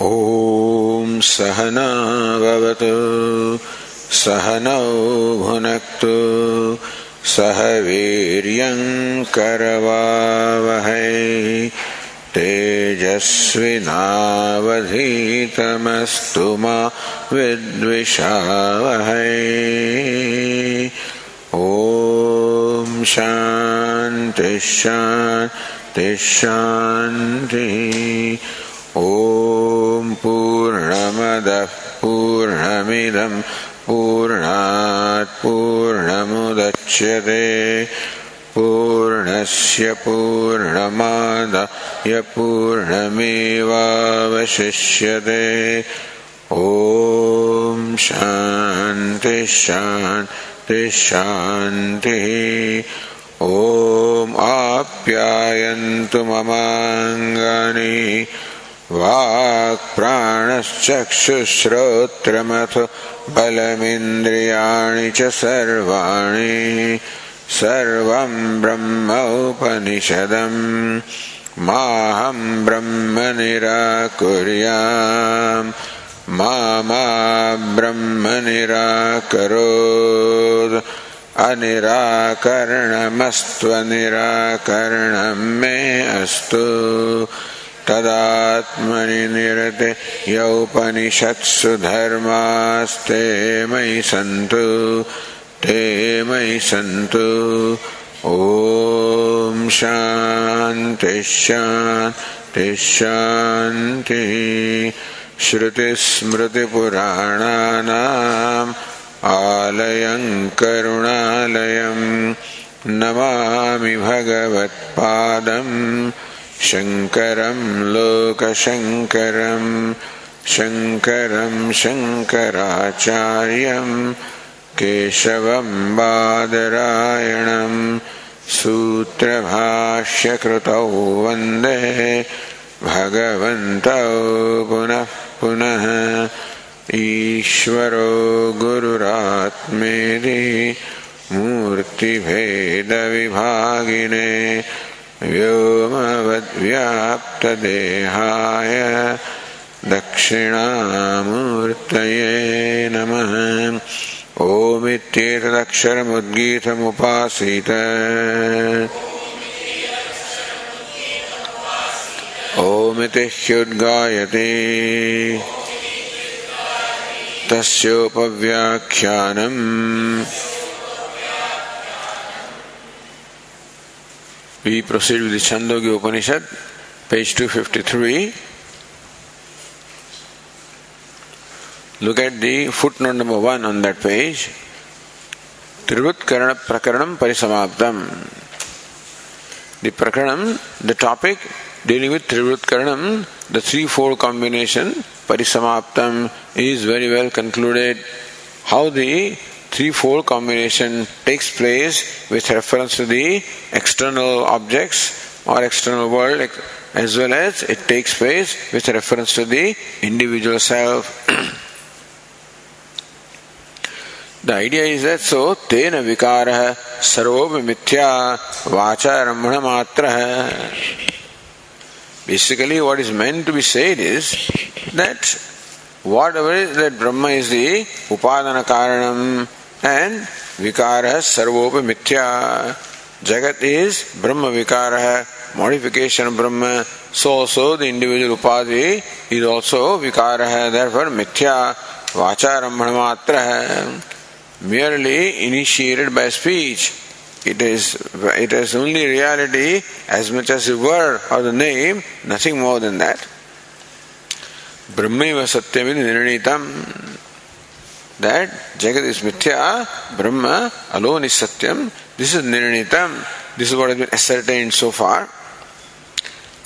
ॐ सहनाववतु सहनौ भुनक्तु सह वीर्यङ्करवावहै तेजस्विनावधीतमस्तु मा विद्विषावहै। ॐ शान्तिः शान्तिः शान्तिः ॐ पूर्णमदः पूर्णमिदं पूर्णात् पूर्णमुदच्यते। पूर्णस्य पूर्णमादाय पूर्णमेवावशिष्यते। ॐ शान्तिः शान्तिः शान्तिः। ॐ आप्यायन्तु ममाङ्गानि वाक्प्राणश्चक्षुश्रोत्रमथ बलमिन्द्रियाणि च सर्वाणि सर्वं ब्रह्मोपनिषदम् माहं ब्रह्म निराकुर्याम् मा ब्रह्म निराकरोत् अनिराकरणमस्त्वनिराकरणं मे अस्तु तदात्मनि निरते यौपनिषत्सु धर्मास्ते मयि सन्तु ते मयि सन्तु। ॐ शान्तिः श्रुतिस्मृतिपुराणानाम् आलयं करुणालयं नमामि भगवत्पादम् शङ्करं लोकशङ्करं शङ्करं शङ्कराचार्यं केशवं बादरायणं सूत्रभाष्यकृतौ वंदे भगवन्तौ पुनः पुनः। ईश्वरो गुरुरात्मेति मूर्तिभेदविभागिने व्योमवद्व्याप्तदेहाय दक्षिणामूर्तये नमः। ओमित्येतदक्षरमुद्गीतमुपासीत। ओमिति ह्युद्गायते तस्योपव्याख्यानम्। We proceed with the Chandogya Upanishad, page 253. Look at the footnote number one on that page. Trivutkarana Prakaranam Parisamaptam. The Prakaranam, the topic dealing with Trivutkaranam, the threefold combination, Parisamaptam, is very well concluded. How the threefold combination takes place with reference to the external objects or external world as well as it takes place with reference to the individual self. the idea is that so tena vikara sarvo mithya vacha rambhana matra basically what is meant to be said is that whatever is that brahma is the upadana karanam and vikara sarvopa mithya. Jagat is Brahma vikara, modification of Brahma. So also the individual upadi is also vikara, therefore mithya, vacha matra, merely initiated by speech. It is it is only reality as much as the word or the name, nothing more than that. Brahmaiva satyam nirnitam that Jagat is Mithya, Brahma alone is Satyam. This is Nirnitam. This is what has been ascertained so far.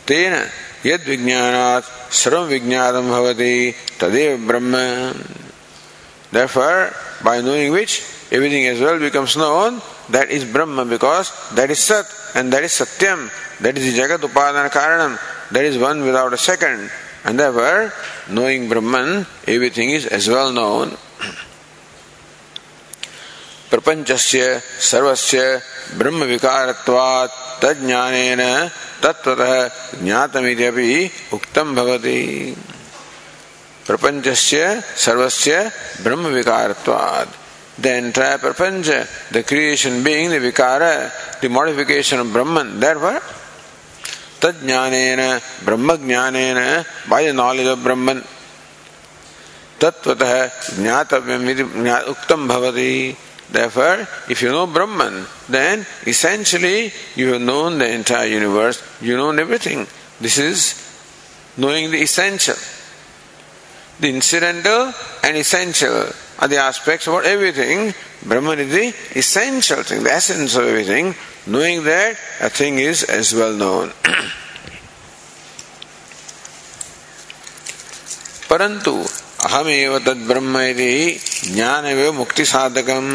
Tena yad vijnanat sarvam vijnadam bhavati tadev Brahma. Therefore, by knowing which everything as well becomes known, that is Brahma because that is Sat and that is Satyam. That is the Jagat Upadana Karanam. That is one without a second. And therefore, knowing Brahman, everything is as well known. प्रपंचस्य सर्वस्य ब्रह्म विकारत्वात् तज्ञानेन तत्वतः ज्ञातमित्यपि उक्तम भवति prapanchasya sarvasya brahma vikaratvad. The entire prapancha, the creation being the vikara, the modification of Brahman. Therefore, ब्रह्म ज्ञानेन by the knowledge of Brahman तत्वतः ज्ञातव्यम उत्तम भवति Therefore, if you know Brahman, then essentially you have known the entire universe, you know everything. This is knowing the essential. The incidental and essential are the aspects about everything. Brahman is the essential thing, the essence of everything. Knowing that a thing is as well known. परंतु अहमेव तद्ब्रह्म इति ज्ञानेव मुक्ति साधकम्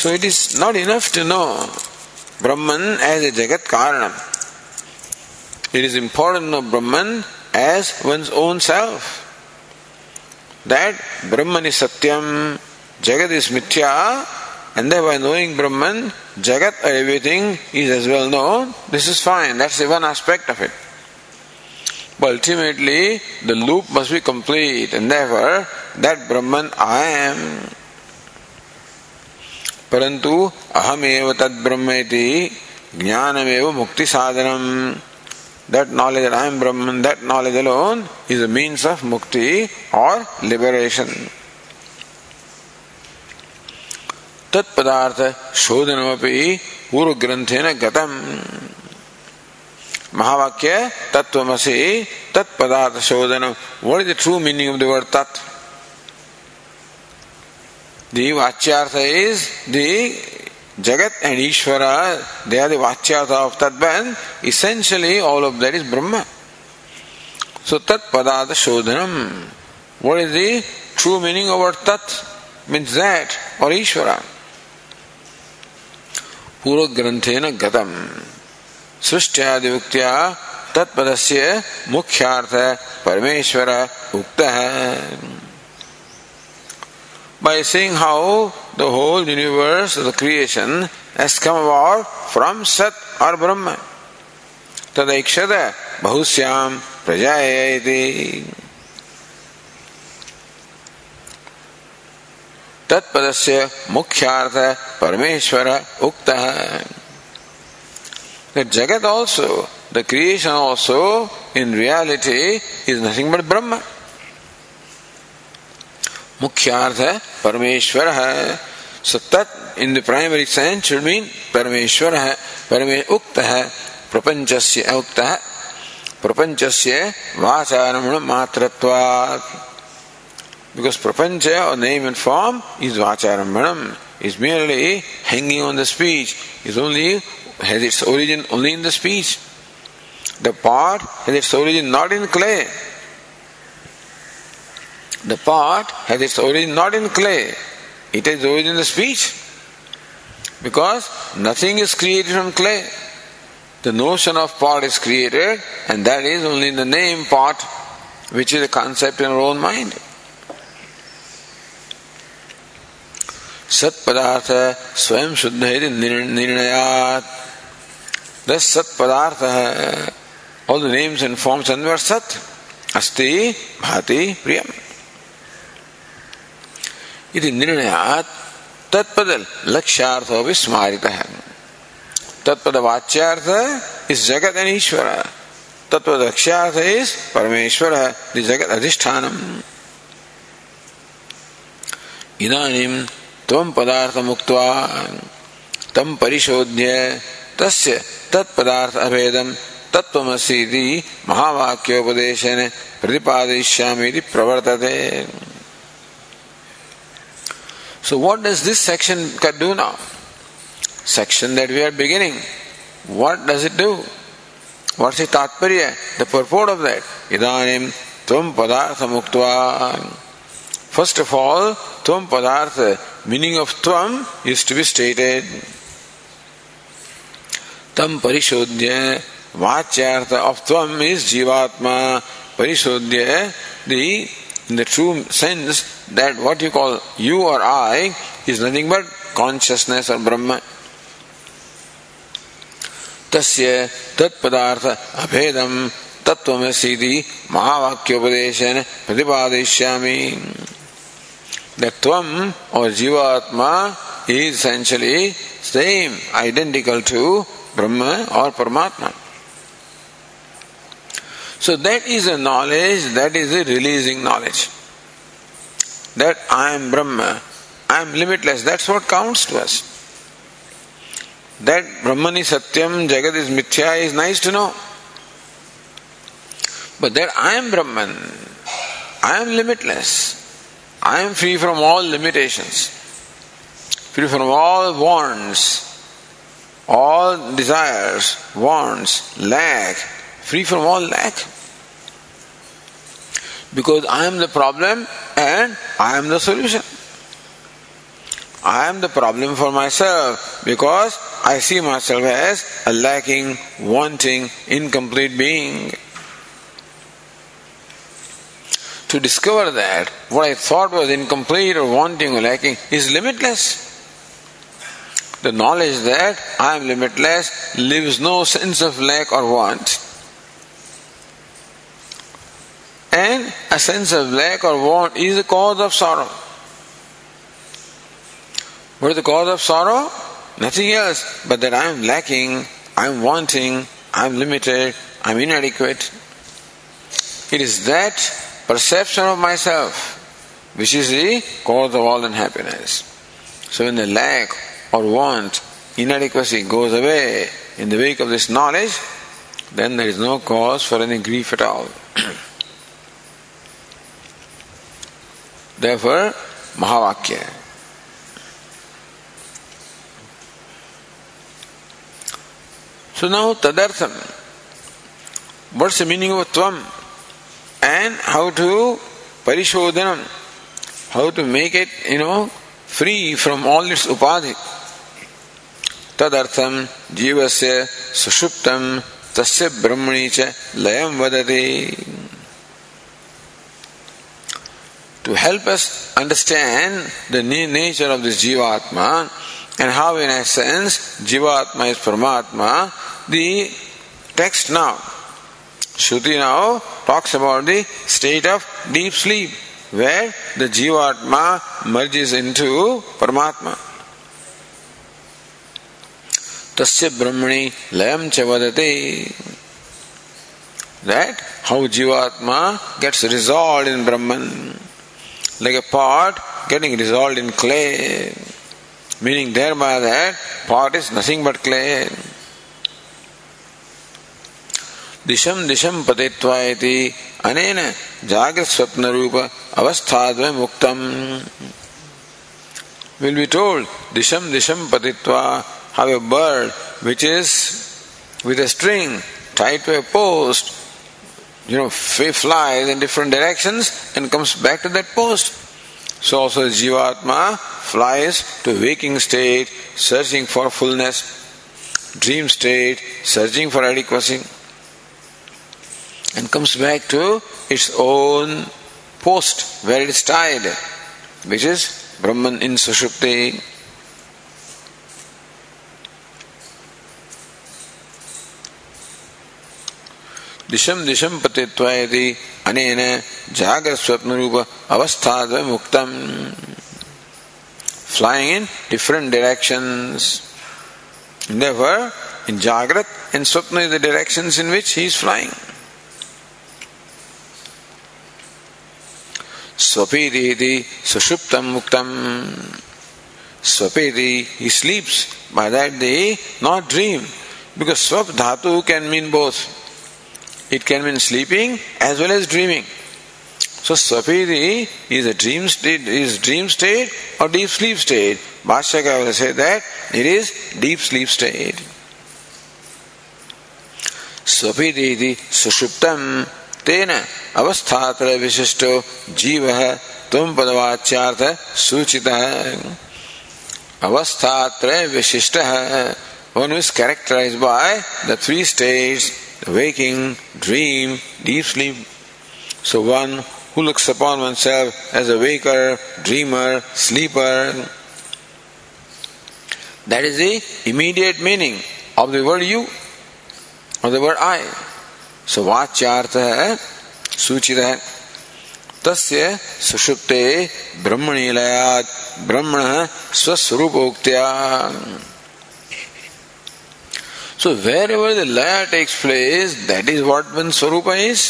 so it is not enough to know Brahman as a jagat karana it is important know Brahman as one own self that Brahman is satyam jagat is mithya and thereby knowing Brahman jagat everything is as well know this is fine that's one aspect of it But ultimately, the loop must be complete, and therefore, that Brahman I am. परंतु अहमेव तद ब्रह्म ज्ञानमेव मुक्ति साधनम that knowledge that I am Brahman, that knowledge alone is a means of mukti or liberation. तत्पदार्थ शोधनमपि पूर्व ग्रंथेन गतम महावाक्य तत्वमसि तत्पदार्थ शोधन what is the true meaning of the word tat vachyartha is the jagat and Ishvara they are the of tat essentially all of that is Brahman so tatpadartha shodhanam what is the true meaning of word tat means that or Ishvara पूर्व ग्रंथेन गतम सृष्टियादिवृत्तिया तत्पद से मुख्यार्थ परमेश्वर उक्त है by saying how the whole universe, the creation, has come about from Sat or Brahma. Tadaikshada bahusyam prajayati. तत्पदस्य मुख्यार्थ परमेश्वर उक्त है That Jagat also, the creation also, in reality, is nothing but Brahma. मुख्यार्थ है परमेश्वर है so tat in the primary sense should mean Parameshvara है परमे उक्त है प्रपंच से उक्त है प्रपंच से वाचारमण मात्रत्वात् because prapancha or name and form is vacharambhanam is merely hanging on the speech, is only has its origin only in the speech. The pot has its origin not in clay. The pot has its origin not in clay. It has origin in the speech. Because nothing is created from clay. The notion of pot is created, and that is only in the name pot, which is a concept in our own mind. सत पदार्थ स्वयं शुद्ध है निर्णयात Thus Sat Padartha, all the names and forms and Sat. Asti, Bhati, Priyam. इति निर्णयात तत्पद लक्ष्यार्थ विस्मारित है तत्पद वाच्यार्थ इस जगत and ईश्वर तत्पद लक्ष्यार्थ इस परमेश्वर द जगत अधिष्ठानम इदानीं त्वं पदार्थ मुक्त्वा तम परिशोध्य तत्पदार्थ अभेदम तत्वमसीति महावाक्योपदेशन प्रतिपादयिष्यामि प्रवर्तते So what does this section do now? Section that we are beginning. What does it do? What's the tatparya? The purport of that. Idanim tvam padartha muktva. First of all, tvam padartha, meaning of tvam is to be stated. तम परिशोध्य, वाच्यार्थ of tvam is jivatma, परिशोध्य true sense that what you call you or I is nothing but consciousness or Brahman तस्य तत्पदार्थ अभेदम तत्व में सीधी महावाक्योपदेश प्रतिपादिष्यामि दत्वम is essentially same identical to Brahma or Paramatma. So that is a knowledge, that is a releasing knowledge. That I am Brahma, I am limitless, that's what counts to us. That Brahmani Satyam, Jagat is Mithya is nice to know. But that I am Brahman, I am limitless, I am free from all limitations, free from all wants, all desires, wants, lack, free from all lack. Because I am the problem and I am the solution. I am the problem for myself because I see myself as a lacking, wanting, incomplete being. To discover that what I thought was incomplete or wanting or lacking is limitless. The knowledge that I am limitless leaves no sense of lack or want. And a sense of lack or want is the cause of sorrow. What is the cause of sorrow? Nothing else but that I am lacking, I am wanting, I am limited, I am inadequate. It is that perception of myself which is the cause of all unhappiness. So when the lack or want, inadequacy goes away in the wake of this knowledge, then there is no cause for any grief at all. Therefore, Mahavakya. So now tadartham. What's the meaning of tvam? And how to parishodhanam, how to make it, you know, free from all its upadhi. Tadartham jivasya sushuptam tasya brahmani cha layam vadati. to help us understand the nature of this Jivatma and how, in essence, Jivatma is Paramatma, the text now, Shruti now talks about the state of deep sleep where the Jivatma merges into Paramatma. Tasya Brahmani Layam Chavadate. That how Jivatma gets resolved in Brahman like a pot getting dissolved in clay, meaning thereby that pot is nothing but clay. दिशम दिशम पतित्वा इति अनेन जागृत स्वप्न रूप अवस्थाद्वय मुक्तम will be told disham disham patitva have a bird which is with a string tied to a post you know, flies in different directions and comes back to that post. So also Jivatma flies to waking state, searching for fullness, dream state, searching for adequacy, and comes back to its own post where it is tied, which is Brahman in Sushupti. दिशम दिशम पतित्वायति। अनेन जागर रूप अवस्था मुक्तम flying in different directions never in jagrat in svapna is the directions in which he is flying स्वपीति सुषुप्तम मुक्तम स्वपीति he sleeps by that they not dream because svap dhatu can mean both It can mean sleeping as well as dreaming. So Swapiti is a dream state, is dream state or deep sleep state. Bhashyaka will say that it is deep sleep state. Swapiti iti sushuptam तेन अवस्थात्र विशिष्टो जीव तुम पदवाच्यार्थ सूचित अवस्थात्र विशिष्ट one is characterized by the three states waking, dream, deep sleep. So one who looks upon oneself as a waker, dreamer, sleeper, that is the immediate meaning of the word you. और the word I सो वाच्यार्थ है सूचित है तस्य सुषुप्ते ब्रह्मणीलयात् ब्रह्मण स्वस्वरूपोक्त्या so wherever the laya takes place, that is what one swarupa is.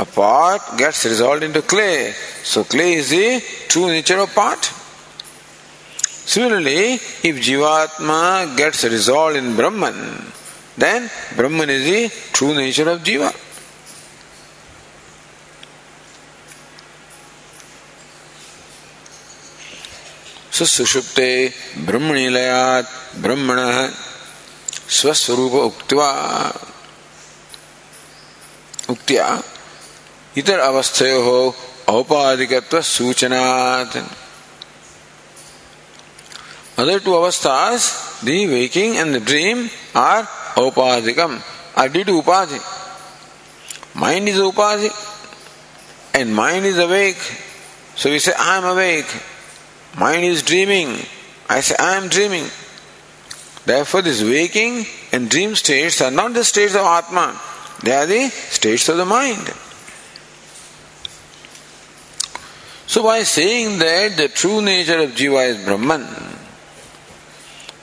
A pot gets resolved into clay. So clay is the true nature of pot. Similarly, if Jivatma gets resolved in Brahman, then Brahman is the true nature of Jiva. So Sushupte Brahmanilayat Brahmana स्वस्वरूप उक्तवा, उक्तिया, इतर अवस्थयो हो औपाधिकत्व सूचनात् other two अवस्थास the waking and dream are aupadhikam upadhi mind is upadhi and mind is awake so we say I am awake mind is dreaming I say I am dreaming Therefore, this waking and dream states are not the states of Atma, they are the states of the mind. So, by saying that the true nature of Jiva is Brahman,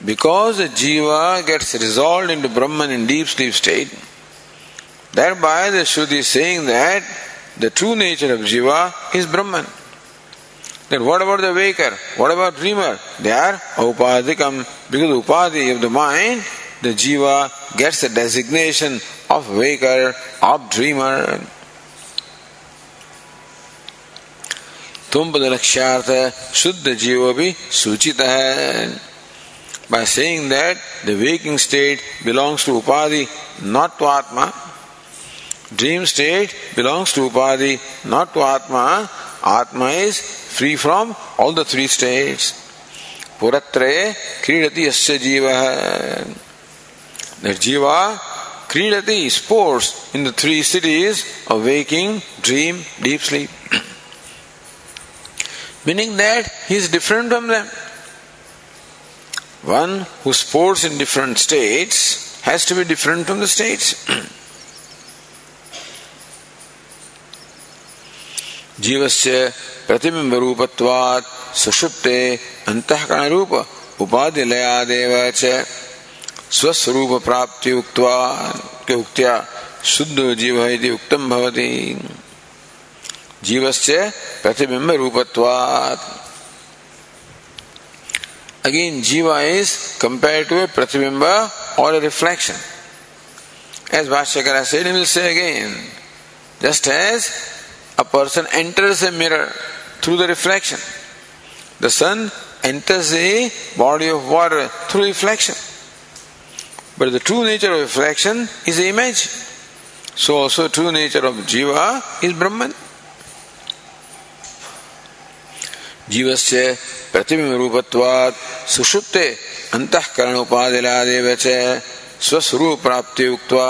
because the Jiva gets resolved into Brahman in deep sleep state, thereby the Shruti is saying that the true nature of Jiva is Brahman. Then what about the waker? What about dreamer? They are upadhikam. Because upadhi of the mind, the jiva gets the designation of waker, of dreamer. तुम लक्ष्यार्थ शुद्ध जीव भी सूचित है by saying that the waking state belongs to upadhi not to atma dream state belongs to upadhi not to atma atma is free from all the three states. Puratre kridati asya jiva. That jiva kridati sports in the three cities of waking, dream, deep sleep. Meaning that he is different from them. One who sports in different states has to be different from the states. जीव से प्रतिबिंब रूपत्वात् सुषुप्ते अंतःकरण रूप उपाधि लयादेव स्वस्वरूप प्राप्ति उक्त्वा शुद्ध जीव इति उक्तम भवति। जीवस्य प्रतिबिंब रूपत्वात् again jiva is compared to a pratibimba or reflection as Bhashyakara say again just as a person enters a mirror through the reflection. The sun enters a body of water through reflection. But the true nature of reflection is the image. So also true nature of jiva is Brahman. जीवस्य प्रतिबिंब रूपत्वात् सुषुप्ते अंतःकरण उपादिलादेव च स्वस्वरूप प्राप्ति उक्त्वा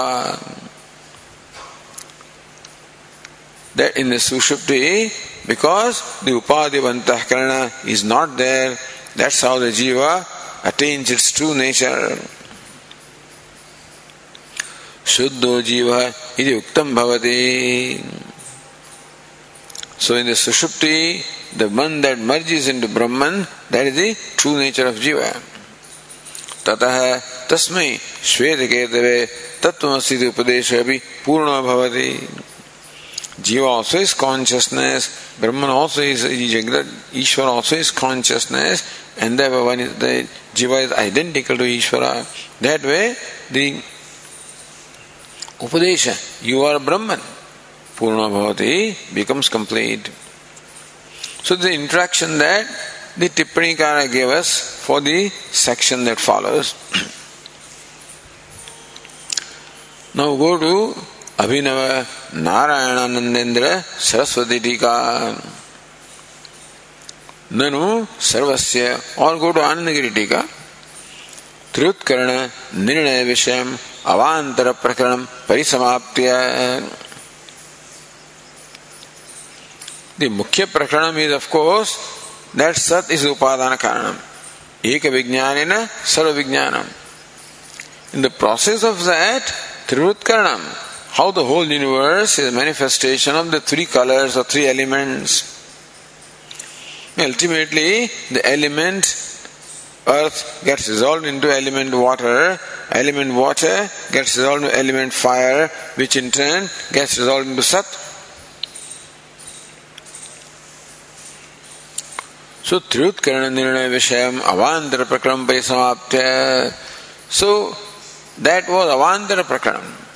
that in the sushupti, because the upadhi antahkarana is not there, that's how the jiva attains its true nature. shuddho jiva idi uktam bhavati so in the sushupti the one that merges into brahman that is the true nature of jiva ततः तस्मै श्वेत केतवे तत्वमस्ति उपदेश अपि पूर्णो भवति Jiva also is consciousness, Brahman also is Ishvara also is consciousness, and therefore is the Jiva is identical to Ishvara. That way, the Upadesha, you are Brahman, Purna Bhavati becomes complete. So the interaction that the Tippanikara gave us for the section that follows. now go to अभिनव नारायण नंदेन्द्र सरस्वती टीका ननु सर्वस्य और go to Anandagiri टीका त्रियोत्करण निर्णय विषय अवांतर प्रकरण परिसमाप्त The mukhya prakarana is of course that sat is upadana karana एक विज्ञान है ना सर्व विज्ञान in the process of that trivritkaranam how the whole universe is a manifestation of the three colors or three elements. Ultimately, the element earth gets dissolved into element water, element water gets dissolved into element fire, which in turn gets dissolved into sat. So, Triyutkarana Nirnaya Vishayam Avantara Prakram Parisamaptya. So, that was Avantara Prakram.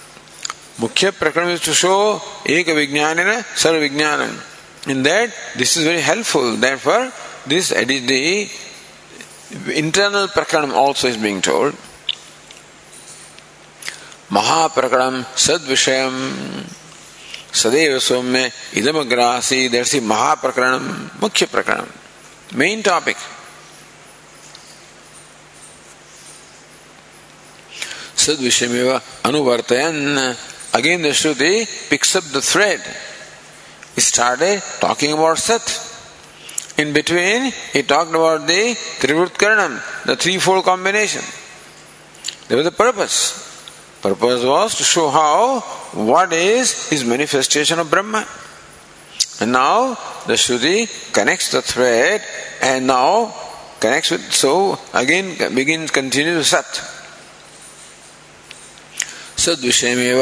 मुख्य prakarana is एक विज्ञान न सर्व विज्ञान in that this is very helpful that for this it is the internal prakarana also is being told mahaprakarana सद विषय सदैव सौम्य इदम ग्रासी दर्शी महाप्रकरण मुख्य प्रकरण मेन टॉपिक सद विषय अनुवर्तयन Again the Shruti picks up the thread he started talking about Sat. In between, he talked about the Trivritkaranam, the threefold combination. There was a purpose. Purpose was to show how, what is his manifestation of Brahma. And now the Shruti connects the thread and now connects with, so again begins, continues Sat. सद विषय में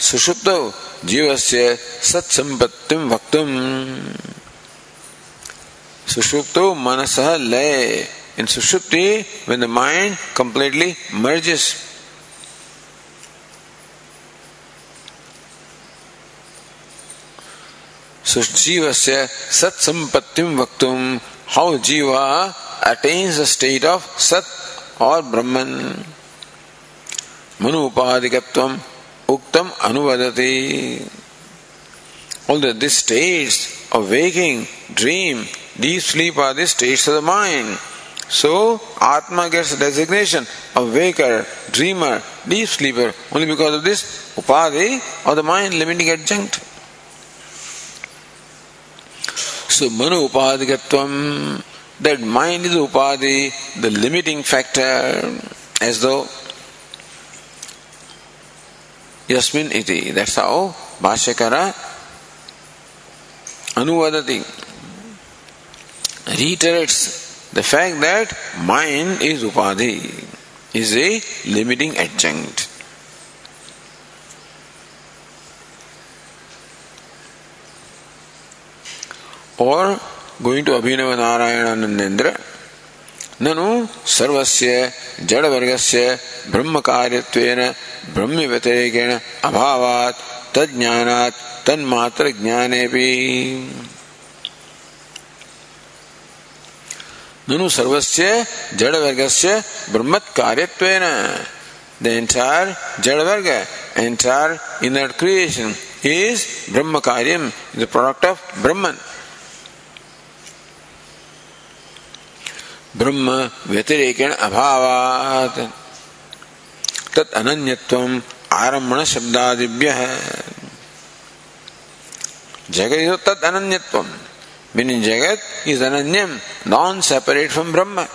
सुषुप्त जीव से सत्संपत्ति वक्त सुषुप्त manas laya in sushupti when the mind completely merges jiva से सत्सपत्ति वक्त how jiva attains the state of sat or brahman Manupadikatvam Uktam Anuvadati. All the these states of waking, dream, deep sleep are the states of the mind. So Atma gets the designation of waker, dreamer, deep sleeper only because of this upadi of the mind limiting adjunct. So Manu Upadikatvam, that mind is upadi, the limiting factor, as though Yasmin iti. That's how Bhashyakara Anuvadati reiterates the fact that mind is upadhi, is a limiting adjunct. Or going to Abhinava Narayana Nandendra, ननु सर्वस्य जड़ वर्गस्य ब्रह्म कार्यत्वेन ब्रह्म व्यतिरेकेण अभावात् तज्ञानात् तन्मात्र ज्ञाने भी ननु सर्वस्य जड़ वर्गस्य ब्रह्म कार्यत्वेन the entire jada varga entire inner creation is brahma karyam the product of brahman ब्रह्म व्यतिरेकेण अभावात। तत् अनन्यत्वम आरम्भण jagat is tat ananyatvam. Mean jagat is ananyam non separate from Brahman.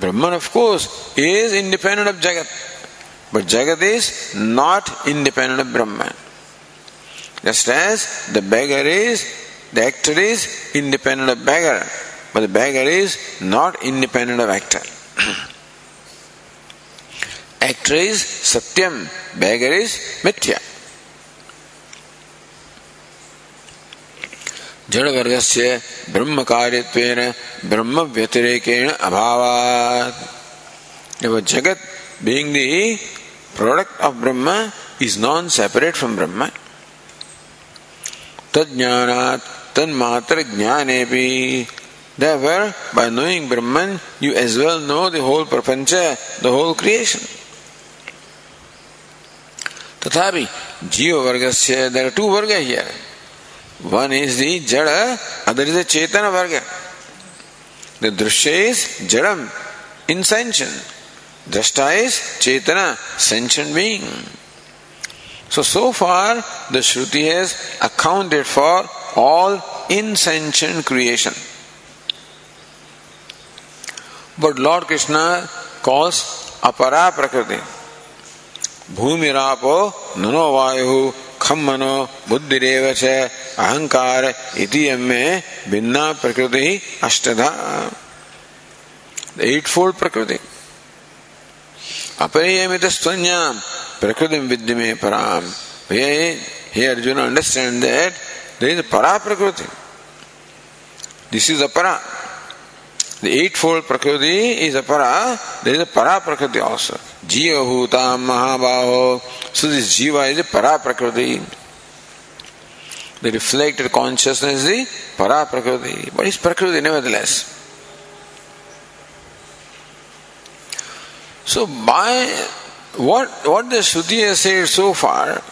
Brahman of course is independent of jagat. But jagat is not independent of Brahman. Just as the beggar is the actor is independent of beggar But the beggar is not independent of actor. actor is Satyam, beggar is Mithya. जड़ वर्ग से ब्रह्म कार्यत्वेन ब्रह्म being the product of Brahma is non separate from Brahma. तज्ञानात् तन्मात्र ज्ञाने Therefore, by knowing Brahman, you as well know the whole prapancha, the whole creation. Tathapi, Jiva Vargasya, there are two Varga here. One is the Jada, other is the Chetana Varga. The Drishya is Jadam, insentient. Drashta is sentient being. So, so far, the Shruti has accounted for all insentient creation. But Lord Krishna calls apara prakriti. भूमिरापो ननो वायु खम मनो बुद्धिरेव अहंकार इति में भिन्ना प्रकृति अष्टधा eight fold प्रकृति अपरियमित स्तन्याम प्रकृति विद्य में पराम हे Arjuna understand that there is para prakriti this is apara The eightfold Prakriti is a para, there is a para Prakriti also. Jiva Bhuta Mahabaho. So this Jiva is a para Prakriti. The reflected consciousness is the para Prakriti. But it's Prakriti nevertheless. So by what what the Shruti has said so far,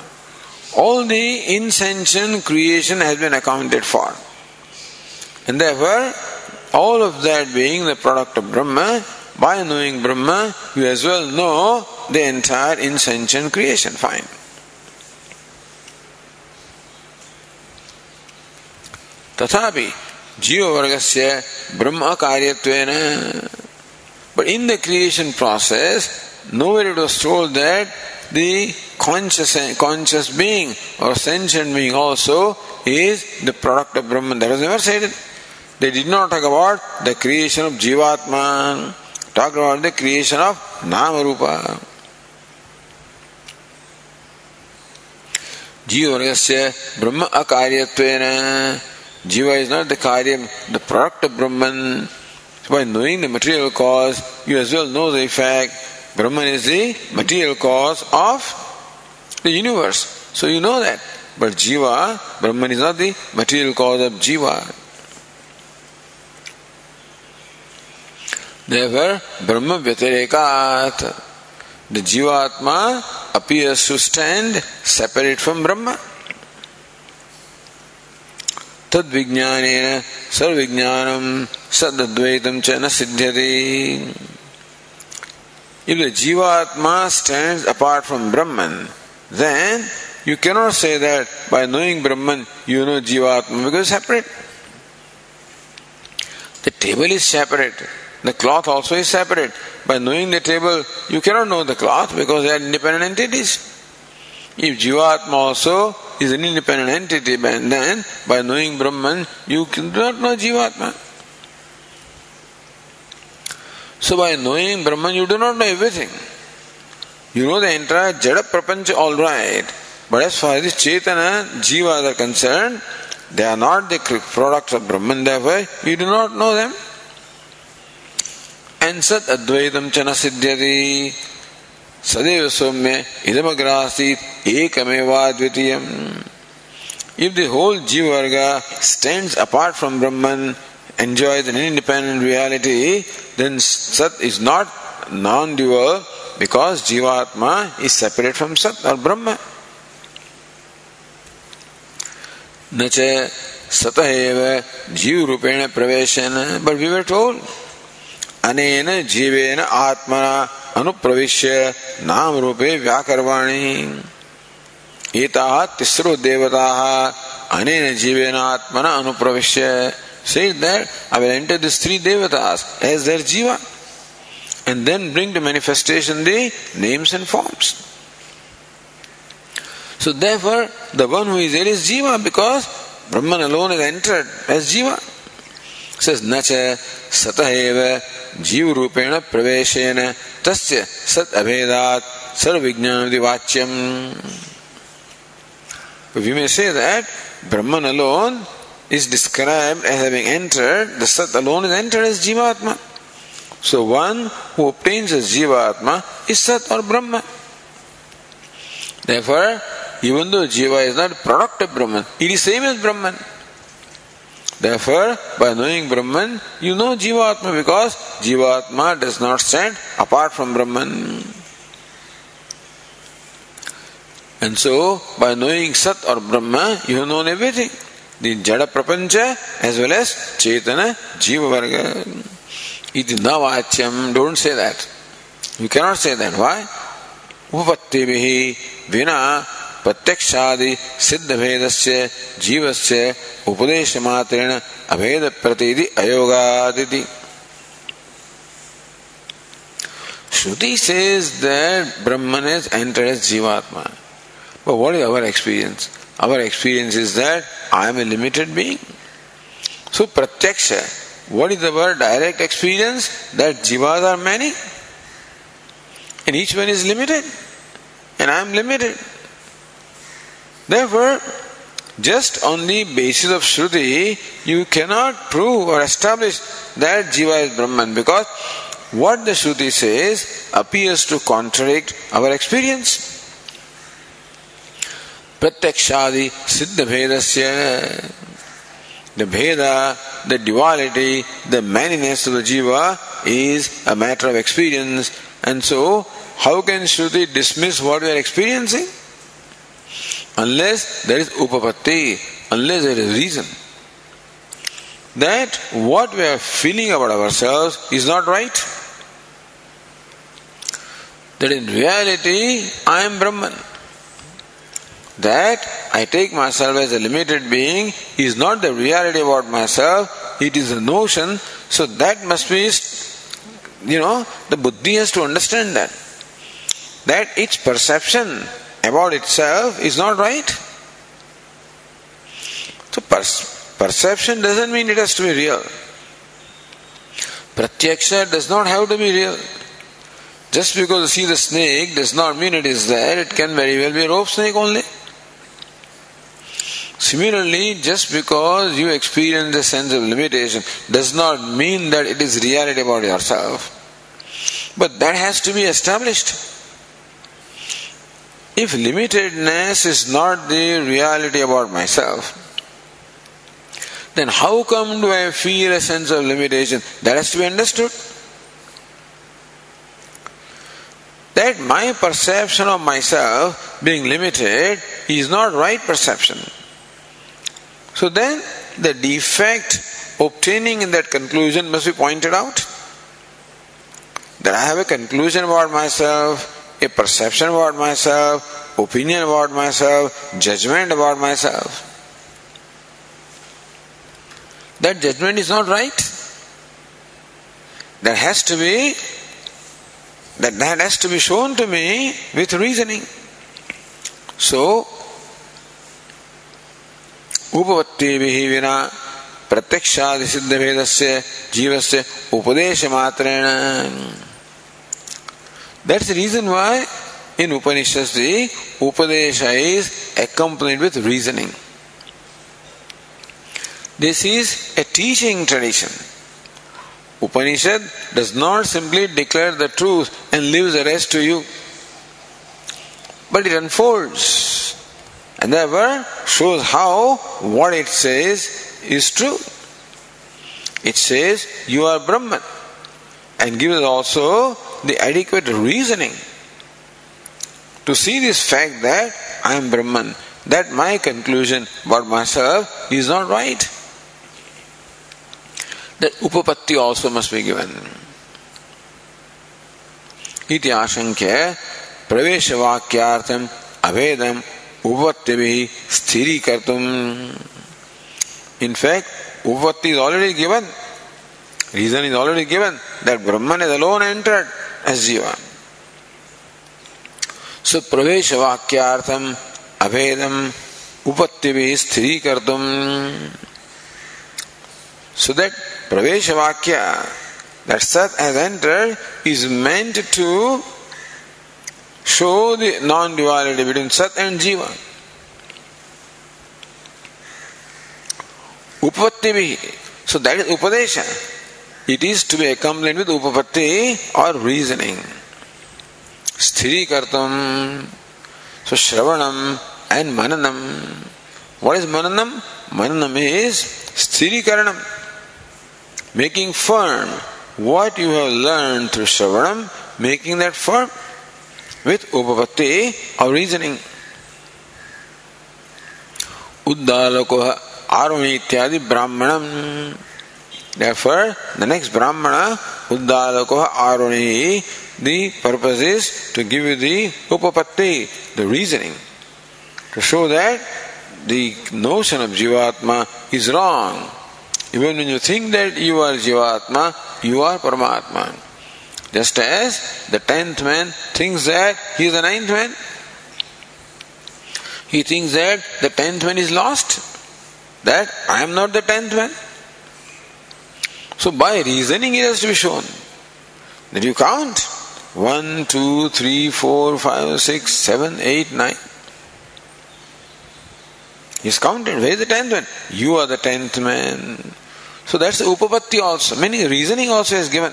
all the insentient creation has been accounted for. And therefore all of that being the product of Brahma, by knowing Brahma, you as well know the entire insentient creation. Fine. तथापि जीव वर्ग से Brahma कार्यत्वेन but in the creation process nowhere it was told that the conscious conscious being or sentient being also is the product of brahman that was never said They did not talk about the creation of Jivatma, talked about the creation of Namarupa. Jivargasya Brahma Akaryatvena. Jiva is not the Karyam, the product of Brahman. So by knowing the material cause, you as well know the effect. Brahman is the material cause of the universe. So you know that. But Jiva, Brahman is not the material cause of Jiva. Therefore, Brahma Vyatirekat, the Jivatma appears to stand separate from Brahma. तद विज्ञान सर्वविज्ञानम सदद्वैतम च न सिद्ध्यति If the Jivatma stands apart from Brahman, then you cannot say that by knowing Brahman you know Jivatma because separate. The table is separate. The cloth also is separate. By knowing the table, you cannot know the cloth because they are independent entities. If Jivatma also is an independent entity, then by knowing Brahman, you do not know Jivatma. So by knowing Brahman, you do not know everything. You know the entire Jada Prapancha alright, but as far as the Chetana, Jiva are concerned, they are not the products of Brahman, therefore you do not know them. And sat advaitam chana siddhyati sadeva somya idamagrasit ekameva dvitiyam if the whole jiva stands apart from brahman enjoys an independent reality then sat is not non-dual because jivatma is separate from sat or brahma न च सतः एव जीव रूपेण प्रवेशन but we were told अनेन जीवेन आत्मना अनुप्रविश्य नाम रूपे व्याकरवाणी एता तिस्रो देवता अनेन जीवेन आत्मना अनुप्रविश्य says that I will enter these three devatas as their jiva and then bring to manifestation the names and forms. So therefore, the one who is there is jiva because Brahman alone has entered as jiva. Says nacha sataheva जीव रूपेण प्रवेशेन तस्य सत अभेदात सर्व विज्ञान वाच्यम We may say that Brahman alone is described as having entered, the Sat alone is entered as Jivatma. So one who obtains as Jivatma is Sat or Brahma. Therefore, even though Jiva is not product of Brahman, it is same as Brahman. Therefore, by knowing Brahman, you know Jivatma because Jivatma does not stand apart from Brahman. And so, by knowing Sat or Brahma, you have known everything. The Jada Prapancha as well as Chetana Jiva Varga. It is Navachyam, don't say that. You cannot say that. Why? Upattibihi vina प्रत्यक्षादि सिद्ध भेद से जीव से उपदेश मात्रेण अभेद प्रतिदि अयोगादिदि shruti says Brahman is enter as jivatma but is our experience our experience is that I am a limited being so pratyaksha what is our direct experience that jivas are many and each one is limited and I am limited Therefore, just on the basis of Shruti, you cannot prove or establish that Jiva is Brahman because what the Shruti says appears to contradict our experience. Pratyakshadi Siddha Bhedasya the Bheda, the duality, the manyness of the Jiva is a matter of experience and so how can Shruti dismiss what we are experiencing? Unless there is upapatti, unless there is reason. That what we are feeling about ourselves is not right. That in reality, I am Brahman. That I take myself as a limited being is not the reality about myself, it is a notion, so that must be, you know, the buddhi has to understand that that its perception about itself is not right. So per- perception doesn't mean it has to be real. Pratyaksha does not have to be real. Just because you see the snake does not mean it is there, it can very well be a rope snake only. Similarly, just because you experience the sense of limitation does not mean that it is reality about yourself. But that has to be established. If limitedness is not the reality about myself, then how come do I feel a sense of limitation? That has to be understood. That my perception of myself being limited is not right perception. So then the defect obtaining in that conclusion must be pointed out. That I have a conclusion about myself, a perception about myself, opinion about myself, judgment about myself. That judgment is not right. That has to be that that has to be shown to me with reasoning. So उपपत्तिभिः विना प्रत्यक्षादिसिद्धभेदस्य जीवस्य उपदेशमात्रेण that's the reason why in Upanishads the Upadesha is accompanied with reasoning. This is a teaching tradition. Upanishad does not simply declare the truth and leaves the rest to you, but it unfolds and therefore shows how what it says is true. It says you are Brahman and gives also the adequate reasoning to see this fact that I am Brahman, that my conclusion about myself is not right. That upapatti also must be given. इति आशंक्य प्रवेशवाक्यार्थम अभेदम उपपत्ति स्थिरीकर्तुम In fact, upapatti is already given. Reason is already given that Brahman is alone जीवन सो प्रवेश वाक्यार्थम अभेदम उपत्ति भी स्थिरी कर तुम so that pravesha vakya is meant to show the divided between sat and jiva upapatti भी so that is upadesha It is to be accompanied with upapatti or reasoning. Sthiri kartam. So Shravanam and Mananam. What is Mananam? Mananam is Sthiri karanam. Making firm what you have learned through Shravanam, making that firm with upapatti or reasoning. उद्दालको आरुण इत्यादि ब्राह्मणम Therefore, the next Brahmana, Uddalako Aruni, the purpose is to give you the Upapatti, the reasoning, to show that the notion of Jivatma is wrong. Even when you think that you are Jivatma, you are Paramatma. Just as the tenth man thinks that he is the ninth man. He thinks that the tenth man is lost. That I am not the tenth man. So by reasoning it has to be shown that you count one, two, three, four, five, six, seven, eight, nine. He's counted. Where is the tenth man? You are the tenth man. So that's the upapatti also. Meaning reasoning also is given.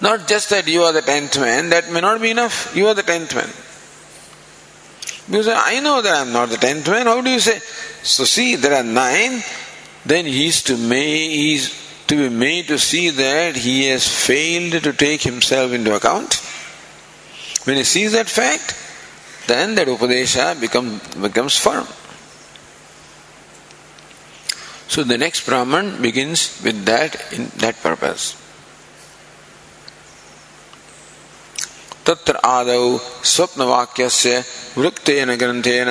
Not just that you are the tenth man, that may not be enough. You are the tenth man. Because I know that I am not the tenth man. How do you say? So see, there are nine Then he is to may he is to be made to see that he has failed to take himself into account. When he sees that fact, then that upadesha become, becomes firm. So the next Brahman begins with that in that purpose. तत्र आदौ स्वप्नवाक्यस्य वृत्तेन ग्रन्थेन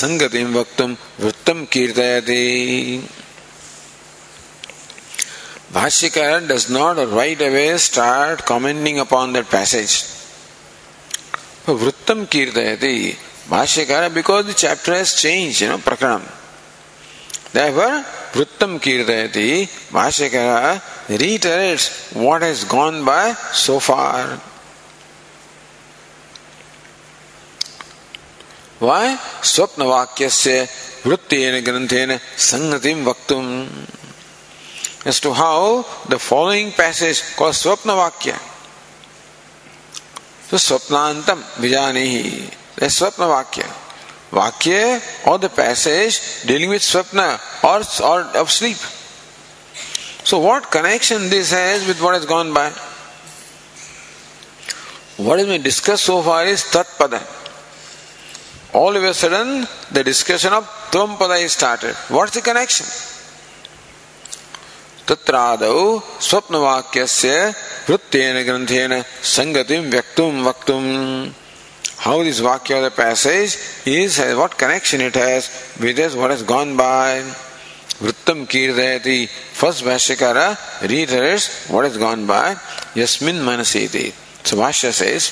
सङ्गतिं वक्तुं वृत्तं कीर्तयति Bhashyakar does not right away start commenting upon that passage. Vrittam kirtayati. Bhashyakara, because the chapter has changed, you know, prakranam. Therefore, Vrittam kirtayati, Bhashyakara reiterates what has gone by so far. Why? Swapnavakyasya vruttena granthena sangatim vaktum. As to how the following passage called Swapnavakya. So Swapnantam Vijanehi. That's Swapnavakya. Vakya or the passage dealing with Swapna or, or of sleep. So what connection this has with what has gone by? What has been discussed so far is Tatpada all of a sudden the discussion of Tvam is started. What's the connection? तत्रादौ स्वप्नवाक्यस्य वृत्तेन ग्रंथेन संगतिं व्यक्तुं वक्तुं how this vakya the passage is has connection it has with this what gone by वृत्तम कीर्तयति first Bhashyakara readers what has gone by यस्मिन् मनसि इति। सो भाष्य says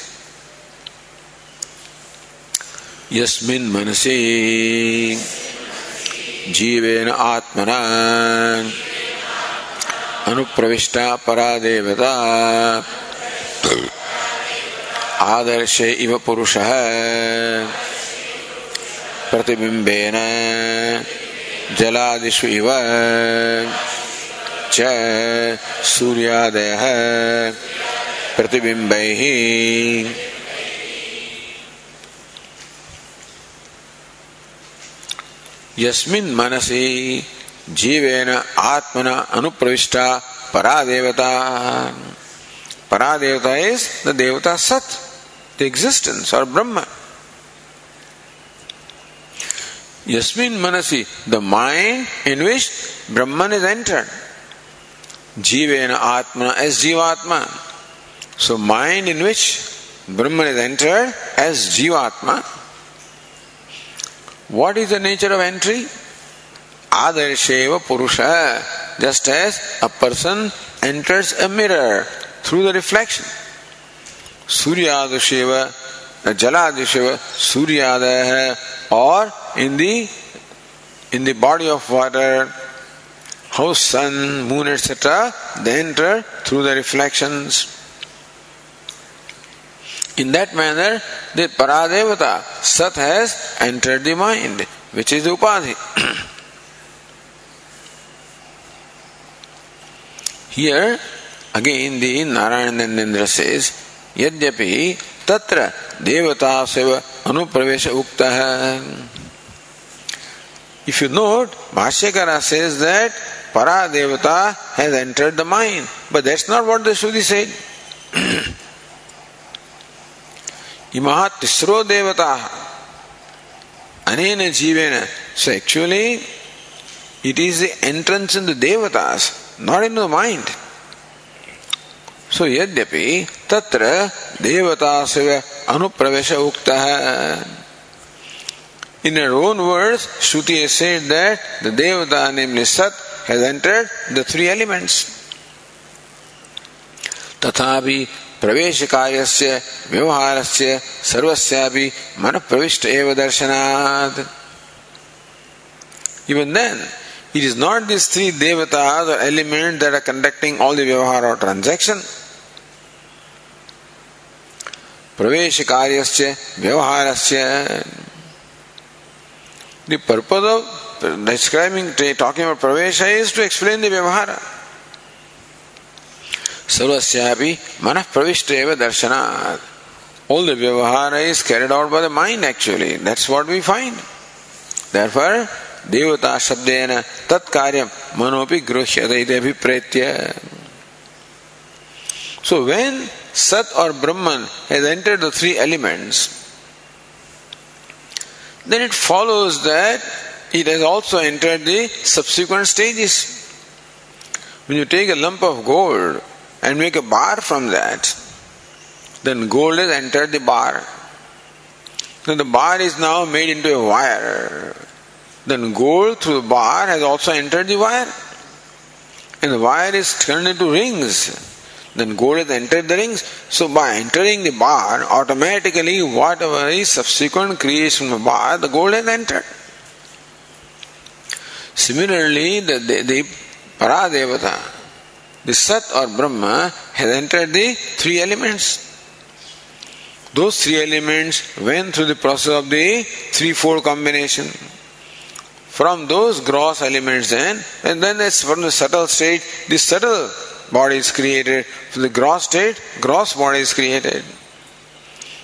यस्मिन् मनसि जीवेन आत्मना अनुप्रविष्टा परा देवता। आदर्शे इव पुरुषः। प्रतिबिम्बेन जलादिषु इव च सूर्यादयः। प्रतिबिम्बैः। यस्मिन् मनसि जीवेन आत्मना अनुप्रविष्टा परादेवता। परादेवता इज़ द देवता सत द एग्जिस्टेंस और ब्रह्म। यस्मिन मनसी the mind in which Brahman is entered जीवेन आत्मा as jivatma. So mind in which Brahman is entered as jivatma. What is the nature of entry? आदर्शेव पुरुष just as a person enters a mirror through the reflection सूर्यादशेव, जलादशेव सूर्यादय है। Or in the in the body of water how sun moon etcetera the enter through the reflection in that manner the paradevata sat has enter the mind which is upadhi Here, again the Narayananendra says, Yadyapi tatra devata seva anupravesha uktaha. If you note, Bhashyakara says that para devata has entered the mind. But that's not what the Shruti said. Imaha tisro devata anena jivena. So actually, it is the entrance in the devatas not in the mind so यद्यपि तत्र देवतास्य अनुप्रवेश उक्तः in her own words Shruti has said that the devata namely Sat has entered the three elements तथापि प्रवेश कार्यस्य व्यवहारस्य सर्वस्यापि मन प्रविष्ट एव दर्शनात् even then It is not these three devatas or elements that are conducting all the vyavahara or transaction. Pravesh karyascha. The purpose of describing, talking about pravesha is to explain the vyavahara. Sarvasyapi manah pravishta darshanath. All the vyavahara is carried out by the mind actually. That's what we find. Therefore, देवता शब्देन तत्कार्यम मनोपि गृह्यते इति अभिप्रेत्य so when sat or brahman has entered the three elements then it follows that it has also entered the subsequent stages when you take a lump of gold and make a bar from that then gold has entered the bar then the bar is now made into a wire then gold through the bar has also entered the wire. And the wire is turned into rings. Then gold has entered the rings. So by entering the bar, automatically whatever is subsequent creation of the bar, the gold has entered. Similarly, the, the, the Paradevata, the Sat or Brahma, has entered the three elements. Those three elements went through the process of the threefold combination. From those gross elements then, and then it's from the subtle state, the subtle body is created. From the gross state, gross body is created.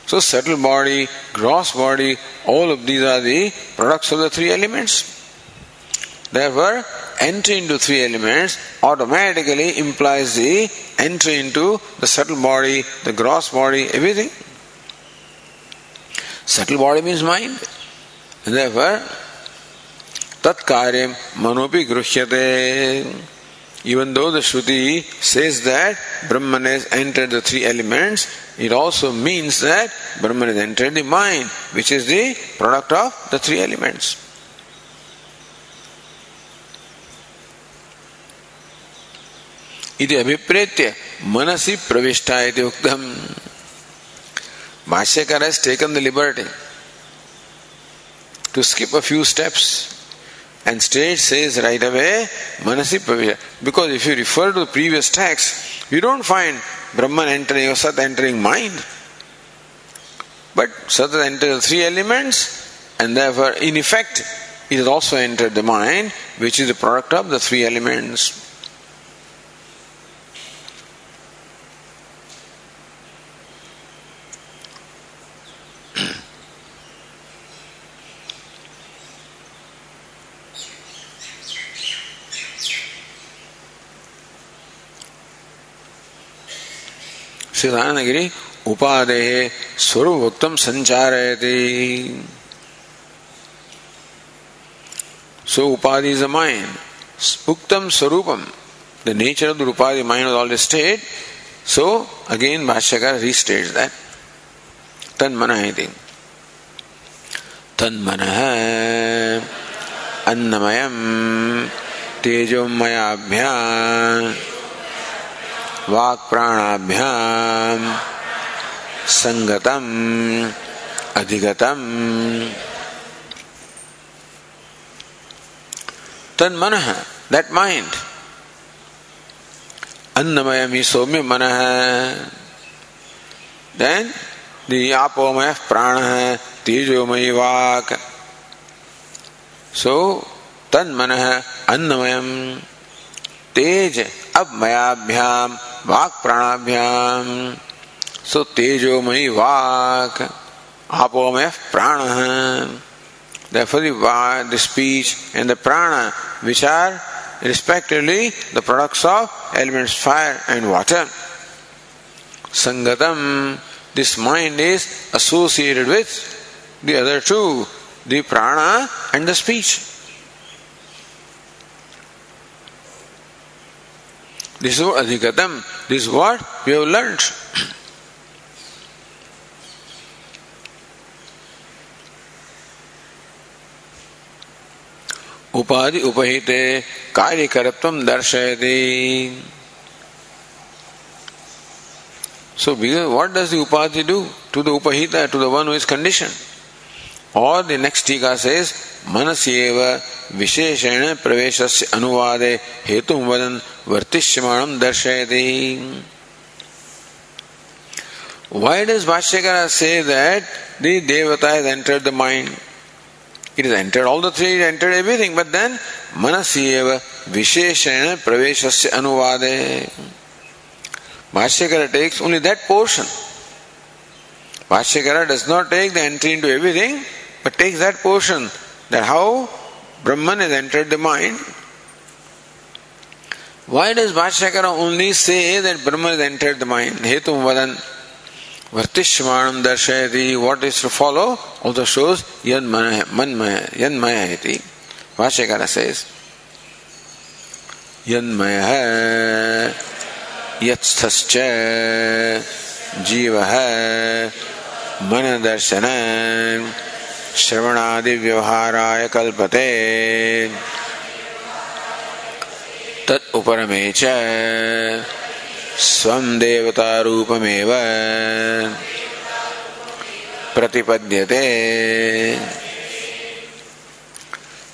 So subtle body, gross body, all of these are the products of the three elements. Therefore, entry into three elements automatically implies the entry into the subtle body, the gross body, everything. Subtle body means mind. And therefore, तत्कार्य मनोपि गृह्यते even though the Shruti says that Brahman has entered the three elements, it also means that Brahman has entered the mind, which is the product of the three elements. इति अभिप्रेत्य मनसि प्रविष्टा इति उक्तम भाष्यकार has taken the liberty to skip a few steps And state says right away, Manasi Pravisha. Because if you refer to the previous text, you don't find Brahman entering or Sat entering mind. But Sat enters three elements, and therefore, in effect, it has also entered the mind, which is the product of the three elements. श्री उपादेहे स्वरूप उत्तम संचार सो उपाधि is a उत्तम उक्तम स्वरूपम the nature of the उपाधि mind all the state so again भाष्यकार रीस्टेट दैट तन मन आई तन मन अन्नमयम तेजोमयाभ्या वाक् प्राणाभ्याम संगतम अधिगतम। तन मन दैट माइंड अन्नमय मी सौम्य मन। है देन आपोमय प्राण है तेजोमय वाक। सो तन मन है अन्नमयम। तेज अब मयाभ्याम वाक प्राणाभ्याम। सो तेजो मई वाक, आपो में प्राण। Speech and the prana which are respectively the products of elements fire and water Sangtam this mind is associated with the other two the prana and the speech This is what adhikatam. This is what we have learned. उपाधि उपहित कार्यकर्तम दर्शयति so because what does the upadhi do to the upahita to the one who is conditioned Or the next tika says, Manasyeva Visheshena Praveshasya Anuvade Hetum Vadan Vartishyamanam Darshayati. Why does Bhashyakara say that the Devata has entered the mind? It has entered all the three, it entered everything, but then Manasyeva Visheshena Praveshasya Anuvade. Bhashyakara takes only that portion. Bhashyakara does not take the entry into everything, but takes that portion that how Brahman has entered the mind. Why does Bhashyakara only say that Brahman has entered the mind? Hetum vadan vartishmanam darshayati. What is to follow also shows yanmaya, manmaya, yanmaya iti. Bhashyakara says, yanmaya यत्स्थश्च जीवः मनदर्शन श्रवणादि श्रवणादि व्यवहाराय कल्पते। तत् उपरमे च स्वं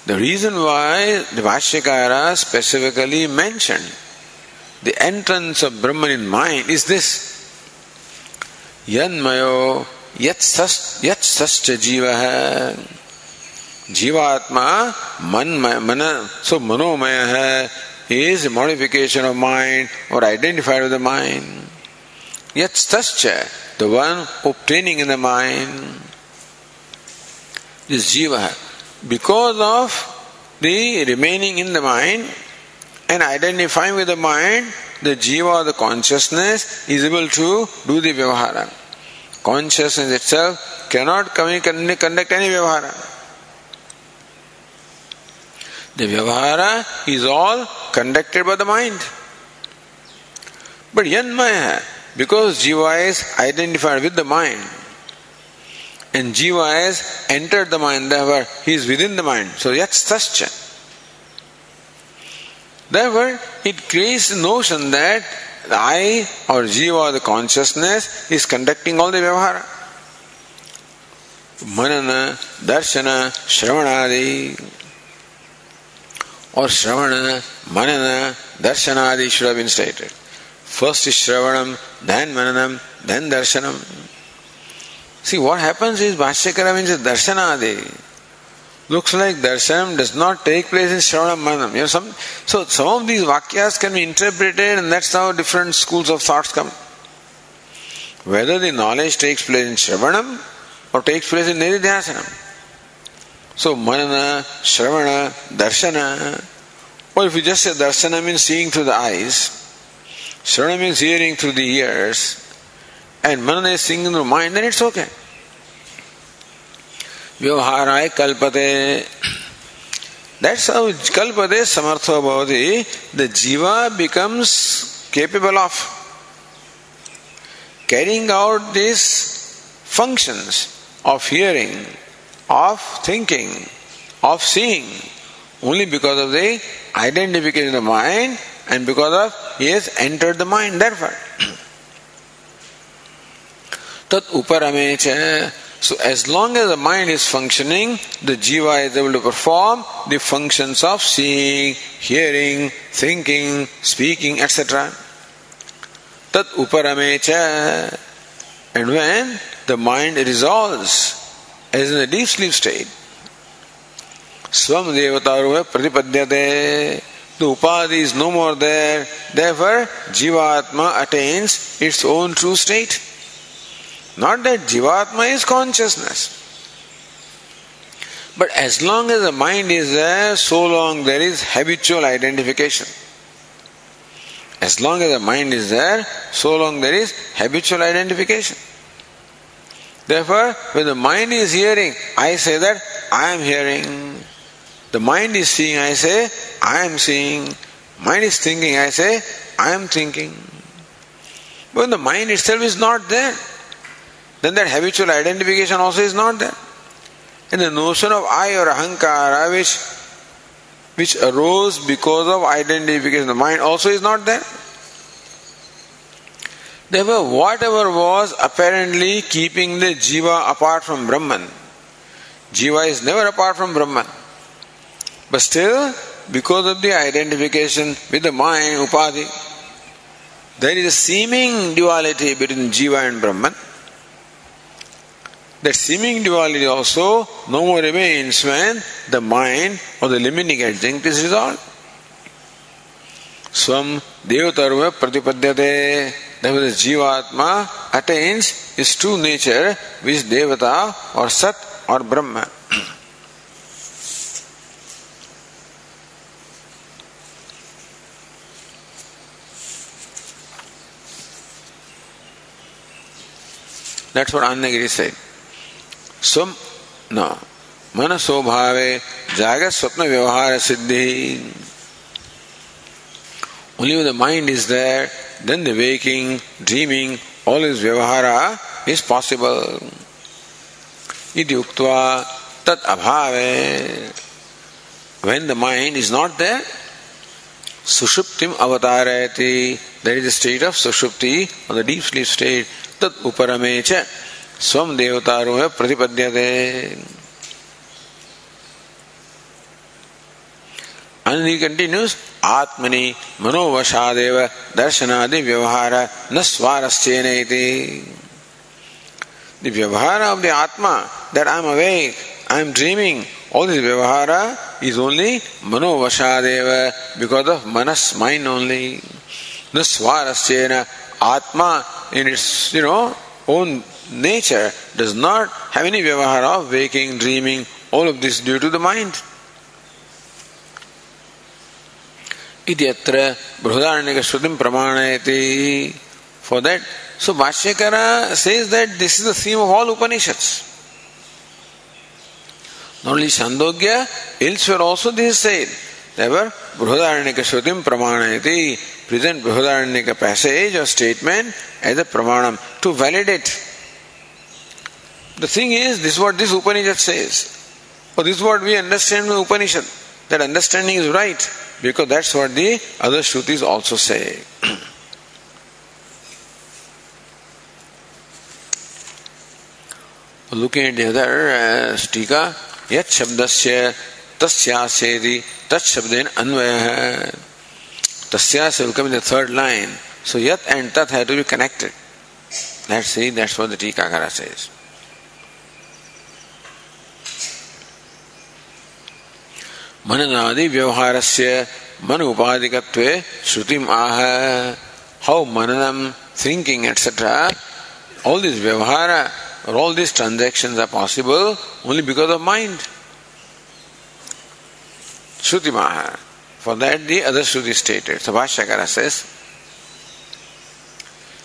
the reason why the Bhashyakar specifically mention the entrance of Brahma in mind is this यन्मयो यत्सश्च जीव जीवात्मा मन मन सो मनोमय। है इज़ मॉडिफिकेशन ऑफ़ माइंड और identified with mind the one obtaining in the mind this jiva है because of the remaining in the mind and identifying with the mind the jiva of the consciousness is able to do the vyavahara है Consciousness itself cannot conduct any vyavahara. The vyavahara is all conducted by the mind. But yanmaya, because jiva is identified with the mind, and jiva has entered the mind, therefore he is within the mind. So that's yatstascha. Therefore, it creates the notion that the I or Jiva, the consciousness, is conducting all the Vyavahara. Manana, Darshana, Shravanadi, or Shravana, Manana, Darshanadi should have been stated. First is Shravanam, then Mananam, then Darshanam. See, what happens is Bhashyakara means Darshanadi looks like darshanam does not take place in Shravanam Manam. You know, some, so some of these vakyas can be interpreted and that's how different schools of thoughts come. Whether the knowledge takes place in Shravanam or takes place in Nididhyasanam. So Manana, Shravana, Darshana. Or if you just say Darshana means seeing through the eyes, Shravana means hearing through the ears, and Manana is seeing through the mind, then it's okay. व्यवहाराय कल्पते। That's how कल्पते समर्थो भवति। The jiva becomes capable of carrying out this functions of hearing of thinking of seeing only because of the identification the mind and because of ये entered the mind that तत् उपरमे so, as long as the mind is functioning, the jiva is able to perform the functions of seeing, hearing, thinking, speaking, etc. Tat uparamecha. And when the mind resolves, as in a deep sleep state, swam devataruva pratipadyate. The upadhi is no more there. Therefore, jivatma attains its own true state. Not that Jivatma is consciousness. But as long as the mind is there, so long there is habitual identification. As long as the mind is there, so long there is habitual identification. Therefore, when the mind is hearing, I say that I am hearing. The mind is seeing, I say I am seeing. Mind is thinking, I say I am thinking. When the mind itself is not there then that habitual identification also is not there. And the notion of I or ahankara, which, which arose because of identification, the mind also is not there. Therefore, whatever was apparently keeping the jiva apart from Brahman, jiva is never apart from Brahman. But still, because of the identification with the mind, upadhi, there is a seeming duality between jiva and Brahman. That seeming duality also no more remains when the mind or the limiting adjunct is resolved. Swam devatarva pratipadyate. Therefore, the jivatma attains his true nature, which devata or sat or brahma. That's what Anandagiri said. मन स्वभाव जागृत स्वप्न व्यवहार सिद्धि। Only the mind is there then the waking dreaming all is vyavahara is possible इति उक्त्वा तत् अभावे when the mind is not there सुषुप्तिम अवतारयति there is a state of sushupti on the deep sleep state तत् उपरमे च स्वम देवतारो है प्रतिपद्यते And he continues, Atmani manovashadeva darshanadi vyavahara na swarasyeneti. The vyavahara of the Atma, that I am awake, I am dreaming, all this vyavahara is only manovashadeva because of manas, mind only. Na swarasyena, Atma in its, you know, own nature does not have any vyavahara of waking, dreaming, all of this due to the mind. इत्यत्र Brihadaranyaka श्रुतिम प्रमाणयति for that so Bhashyakara says that this is the theme of all Upanishads not only Chandogya elsewhere also this is said therefore Brihadaranyak Shrutim Pramanayati present Brihadaranyak passage or statement as a pramanam to validate the thing is, this is what this Upanishad says. Or this is what we understand from Upanishad. That understanding is right. Because that's what the other Shrutis also say. Looking at the other uh, stika, yat shabdasya tasyasyedi tat shabden anvaya. Tasyasya will come in the third line. So yat and tat have to be connected. Let's see, that's what the Tikakara says. मननादि व्यवहार से मन उपाधिकत्व श्रुतिम आह how मननम thinking etcetera all this vyavahara or all these transactions are possible only because of mind. Shruti Maha. For that the other Shruti stated. So Bhashyakara says,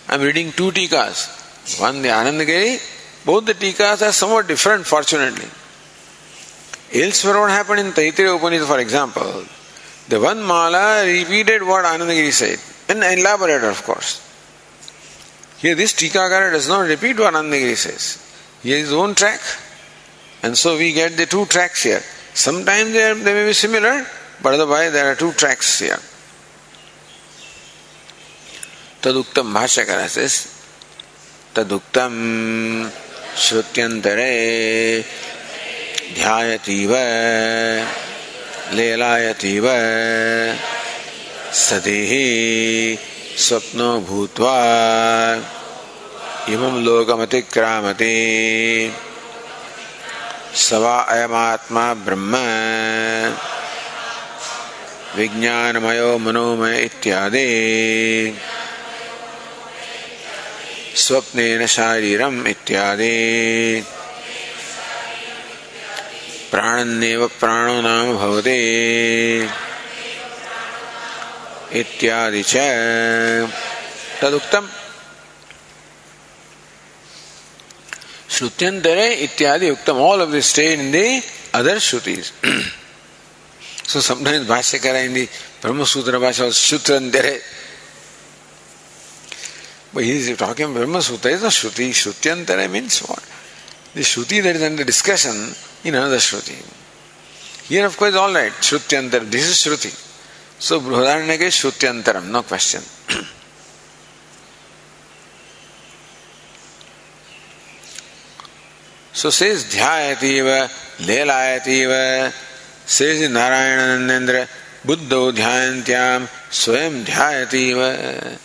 I am reading two tikas. One the Anandagiri, both the tikas are somewhat different fortunately. Elsewhere, what happened in Taittiriya Upanishad, for example, the Vanamala repeated what Anandagiri said and elaborated, of course. Here, this Tikakara does not repeat what Anandagiri says. He has his own track, and so we get the two tracks here. Sometimes they, are, they may be similar, but otherwise there are two tracks here. तदुक्तम भाष्यकार से तदुक्तम श्रुत्यंतरे ध्यायतीव, लेलायतीव सदेहि स्वप्नो भूत्वा, इमं लोकमतिक्रामति। सवा अयमात्मा ब्रह्म, विज्ञानमयो मनोमय इत्यादि। स्वप्नेन शारीरम इत्यादि। प्राणन्नेव प्राणो नाम भवते इत्यादि च। तदुक्तम। श्रुत्यंतरे इत्यादि उक्तम। All of the stay in the other shrutis so sometimes भाष्य कराएँगे ब्रह्म सूत्र भाष्य और श्रुत्यंतरे But he is talking Brahma Sutta is a Shruti. The Shruti that is under discussion in another Shruti. Here, of course, all right, Shruti Antaram, This is Shruti. So, Brihadaranyaka is Shruti Antaram, no question. so, says Dhyayativa, Lelayativa, says Narayana Nandendra, Buddha Dhyayantyam, Swayam Dhyayativa.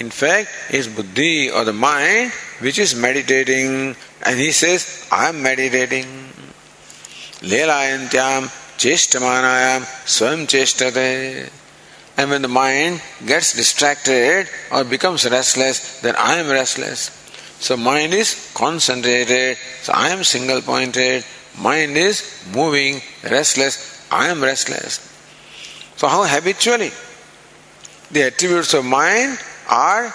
In fact, his buddhi or the mind which is meditating, and he says, I am meditating. Lelayantyam cheshtamanayam swam cheshtate. And when the mind gets distracted or becomes restless, then I am restless. So mind is concentrated, so I am single pointed. Mind is moving, restless, I am restless. So how habitually the attributes of mind are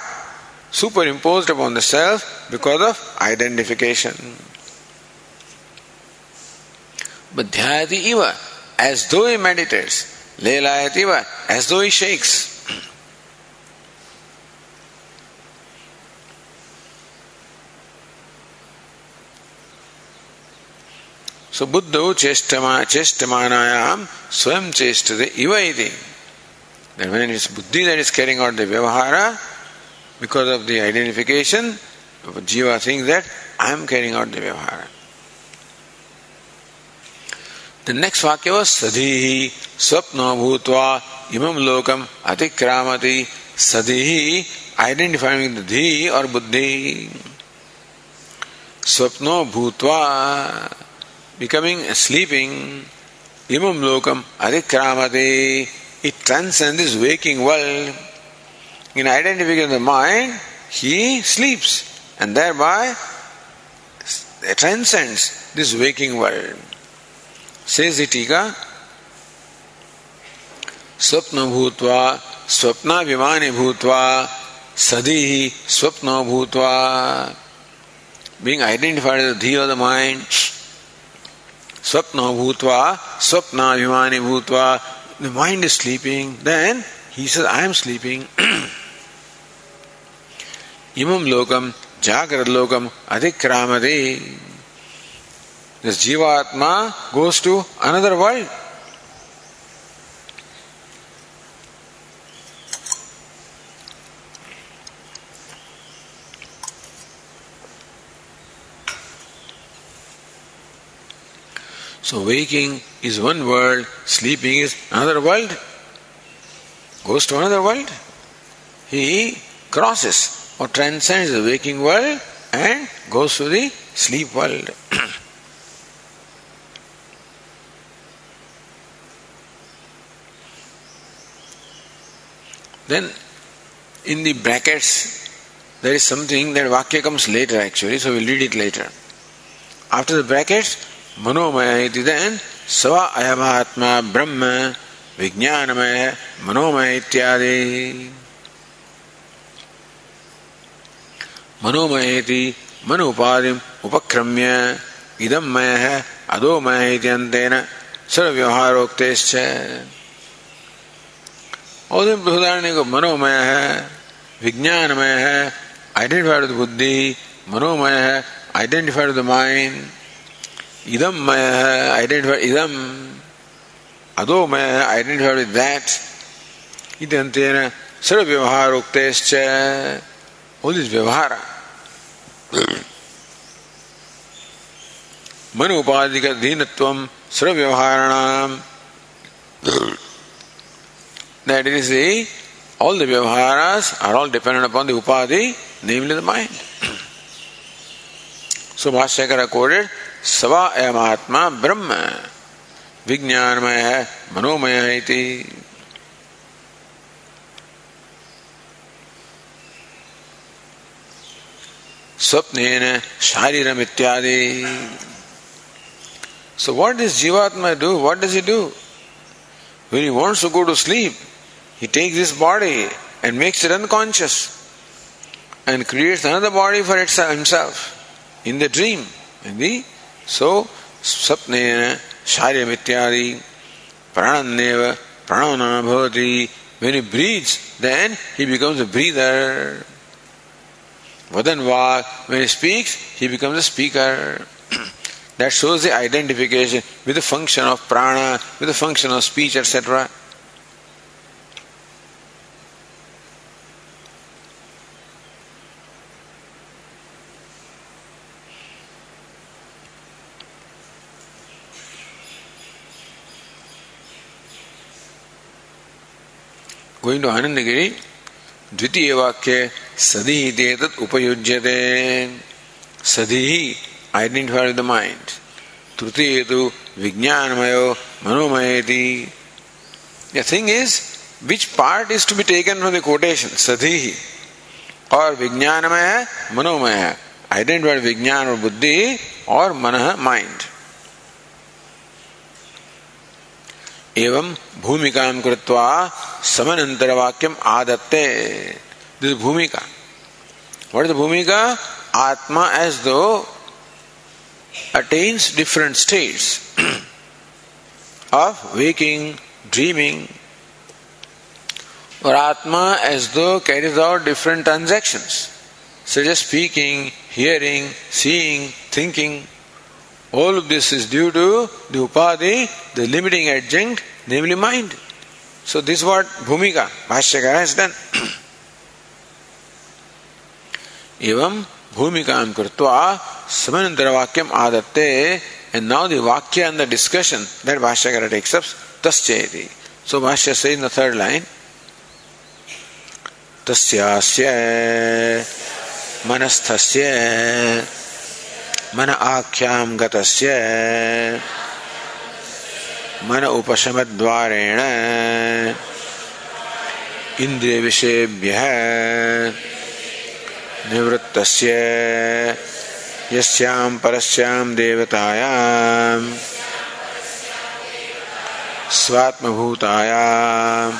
superimposed upon the self because of identification. But dhyayati iva, as though he meditates, lelayati iva, as though he shakes. So Buddha chestama chestamanayam swam chestate iva iti. Then when it is buddhi that is carrying out the vyavahara, because of the identification, jiva thinks that I am carrying out the vyavahara. The next vakya was sadhihi swapno bhutva imam lokam atikramati sadhihi identifying the dhi or buddhi. Swapno bhutva becoming sleeping imam lokam atikramati it transcends this waking world In identifying the mind, he sleeps and thereby transcends this waking world. Says the Tika, स्वप्न भूत्वा स्वप्नाभिमानी भूत्वा सदी ही स्वप्न भूत्वा being identified as the धी of the mind स्वप्न भूत्वा स्वप्नाभिमानी भूत्वा the mind is sleeping, then he says, I am sleeping. Imam lokam, jagrad lokam, adhikramade. This Jivatma goes to another world. So waking is one world, sleeping is another world. Goes to another world. He crosses or transcends the waking world and goes to the sleep world. then in the brackets there is something that Vakya comes later actually, so we'll read it later. After the brackets, Manomaya iti then Sava Ayamatma Brahma Vijnanamaya Manomaya ityadi. मनोमयेति मन उपाधि उपक्रम्य। इदम मय है अदो अदोमय इत्यंतेन सर्वव्यवहारोक्तेश्च। और बृहदारण्य को मनोमय है विज्ञानमय है आइडेंटिफाइड विद बुद्धि, मनोमय है आइडेंटिफाइड विद माइंड इदम मय है आइडेंटिफाइड इदम अदो मय है आइडेंटिफाइड विद दैट इत्यंतेन सर्वव्यवहारोक्तेश्च। उन्हें व्यवहार। मन उपाधि का अधीनत्व that is the all the vyavahara are all dependent upon the upadhi namely the mind so भाष्यकर अकोर्डेड सवा एम आत्मा ब्रह्म, विज्ञानमय है मनोमय है स्वप्न शारीरम इत्यादि So what does Jivatma do? What does he do? When he wants to go to sleep, he takes this body and makes it unconscious and creates another body for itself, himself in the dream. In the So, sapnena sharyam ityadi prananeva pranana bhavati. When he breathes, then he becomes a breather. when he speaks, he becomes a speaker. that shows the identification with the function of prana, with the function of speech, etc. Going to Anandagiri, द्वितीय वाक्य, सदी तत् उपयुज्यते। सदी identified the तृतीय तो विज्ञानमयो मनोमयति। The thing is which part is to be taken from the quotation सदी और विज्ञानमय है मनोमय। है आइडेंटिफाइड विज्ञान और बुद्धि और मन माइंड एवं भूमिका कृत्वा समन अंतरवाक्यम आदत्ते this bhumika. What is bhumika? Atma as though attends different states of waking dreaming और atma as though carries out different transaction speaking hearing seeing thinking All of this is due to the upadhi, the limiting adjunct, namely mind. So this is what Bhumika, Bhashyakara has done. Evam Bhumikam Kritva Samanantara Vakyam Adatte and now the Vakya and the discussion that Bhashyakara takes up, Tascheti. So Bhashya says in the third line, Tasyasya Manasthasya Manasthasya मन आख्याम गतस्य। मन उपशमद्वारेण। इंद्रिय विषयभ्य निवृत्तस्य। यस्यां परस्यां देवतायां। स्वात्मभूतायां।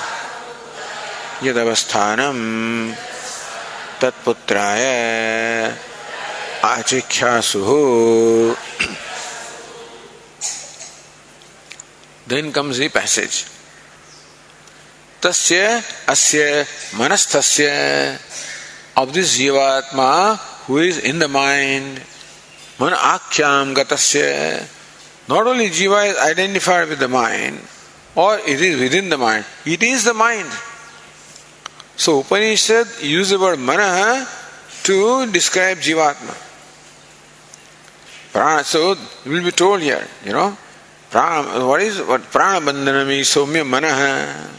यदवस्थानं तत्पुत्राय। आचिख्यासु देन कम्स दी पैसेज तस्य, अस्य, मनस्थस्य of this jivatma who is in the mind मन आख्याम गतस्य not only jiva is identified with the mind और it is within the mind it is the mind so Upanishad use a word mana to describe jivatma. Prana, so will be told here, you know, prana, what is what prana bandhanam is somya manaha.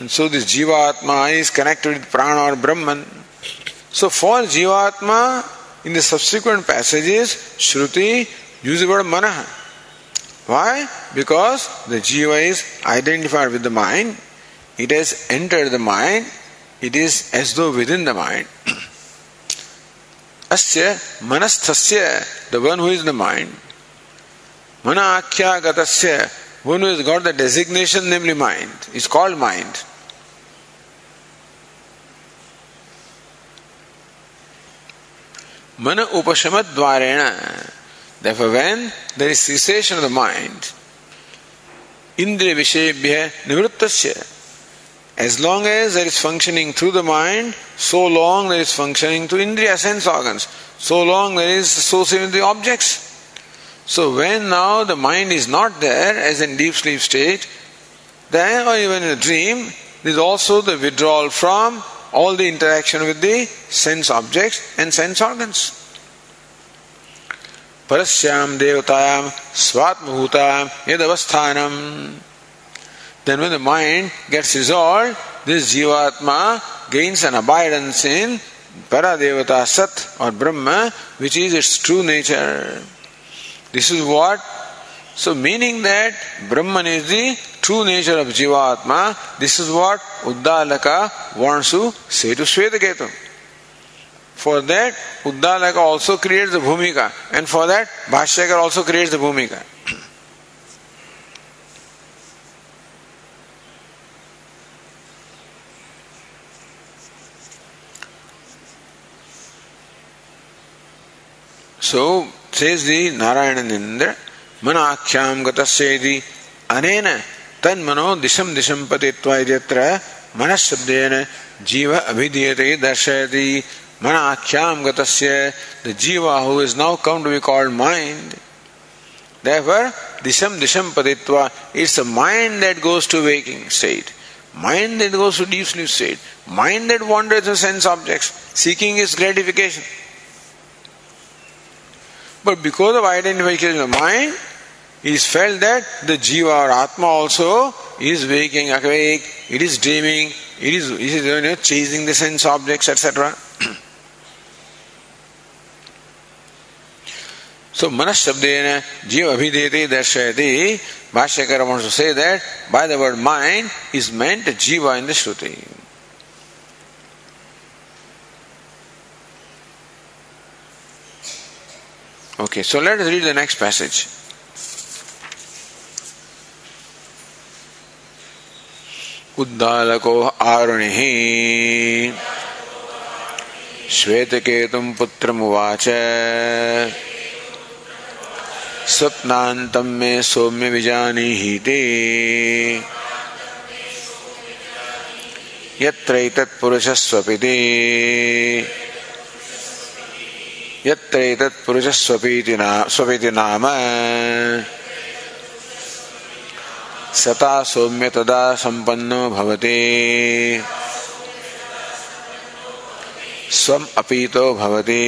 And so this jivatma is connected with prana or Brahman. So for jivatma, in the subsequent passages, Shruti uses the word manaha. Why? Because the jiva is identified with the mind, it has entered the mind, it is as though within the mind. अस्य मनस्थस्य the one who is the mind मन आख्यागत one who is got the designation namely mind is called mind मन उपशम द्वारेण when there is cessation of the mind इंद्रिय विषय निवृत्त as long as there is functioning through the mind, so long there is functioning through indriya sense organs. So long there is association with the objects. So when now the mind is not there as in deep sleep state, then or even in a dream, there is also the withdrawal from all the interaction with the sense objects and sense organs. Parasyam devatayam svatmabhutam yadavasthanam then when the mind gets resolved, this Jivatma gains an abidance in Paradevata Sat or Brahma, which is its true nature. This is what so meaning that Brahman is the true nature of Jivatma, this is what Uddalaka wants to say to Swetaketu. For that, Uddalaka also creates the Bhumika, and for that, Bhashyakar also creates the Bhumika. So says the Narayananindra, Manakhyam gatasedi anena तन्मनो दिशम दिशम पतित्वा इत्यत्र मनशब्देन जीव अभिधीयते दर्शयति मनाख्याम गतस्य the jiva who is now come to be called mind therefore disham disham paditva it's a mind that goes to waking state mind that goes to deep sleep state mind that wanders to sense objects seeking its gratification But because of identification of mind, is felt that the jiva or atma also is waking awake it is dreaming, it is, it is you know, chasing the sense objects, etc. So manas shabdena jiva abhideti darshayati Bhashyakara wants to say that by the word mind is meant jiva in the Shruti. Okay, so let us read the next passage. उद्दालको आरुणिः श्वेतकेतुं पुत्रमुवाच स्वप्नान्तं मे सौम्य विजानीहि ते यत्रैतत्पुरुषस्वपिति यत्रैतत्पुरुषस्वपीति स्वपिति नाम सता सौम्य तदा संपन्नो भवते। स्वम अपीतो भवते।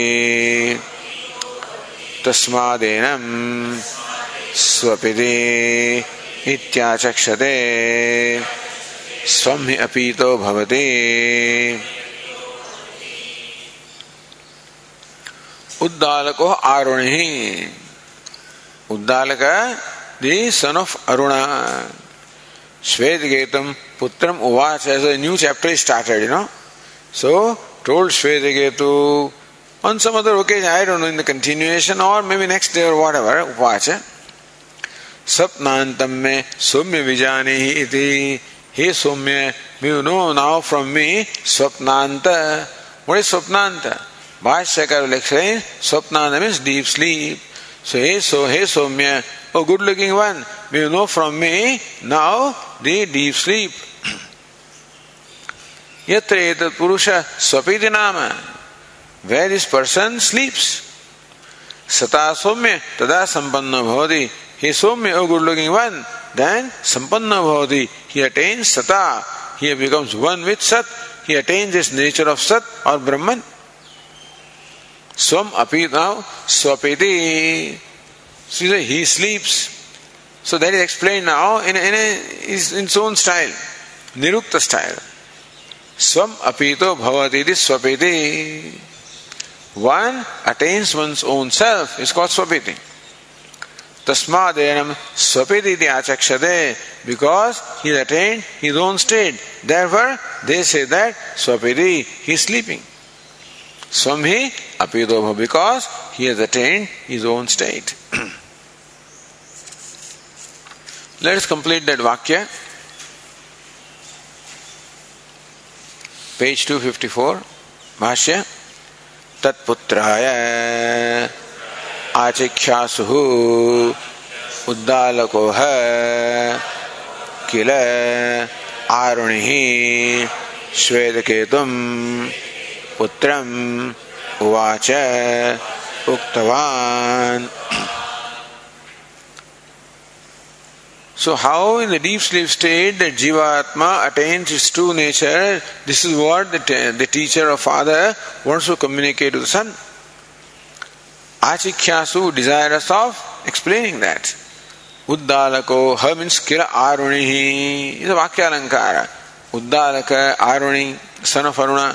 तस्मादेनं स्वपिते इत्याचक्षते। स्वम अपीतो भवते। उद्दाल को अरुण ही उद्दाल का दी सन ऑफ़ अरुण श्वेत गेतम पुत्रम new chapter started you know so told श्वेत गेतु on some other occasion continuation और मे बी नेक्स्ट डे और वॉट एवर उपवाच स्वप्नांतम में सौम्य विजानी हे सौम्य you know now from me स्वप्नांत what स्वप्नांत Bhashyakar will explain, Swapnana means deep sleep. So, hey, so, hey, Somya, oh good looking one, you know from me now the deep sleep. यत्र एतत् पुरुष स्वपीति नाम वेर इज़ पर्सन स्लीप्स सता सौम्य तदा संपन्न भवति हे सौम्य O good looking one then संपन्न भवति ही अटेन्स सता ही becomes one with sat he attends this nature of sat और Brahman Swam api now swapiti. So he sleeps. So that is explained now in, in, its own style, Nirukta style. Swam apito bhavati swapiti. One attains one's own self is called swapiti. Tasmadenam swapiti achakshade because he attained his own state. Therefore, they say that swapiti, he is sleeping. Swamhi apidobha because he has attained his own state. Let us complete that Vakya. Page 254, Bhashya. तत्पुत्राय आचिख्यासुः उद्दालकोह किल आरुणिः श्वेतकेतुं पुत्रम् उवाच उक्तवान् So, how in the deep sleep state that Jivatma attains its true nature, this is what the, the teacher or father wants to communicate to the son. Achikyasu desirous of explaining that. Uddalako, her means kira arunihi, is a Vakya Alankara. Uddalaka, Aruni, son of Aruna,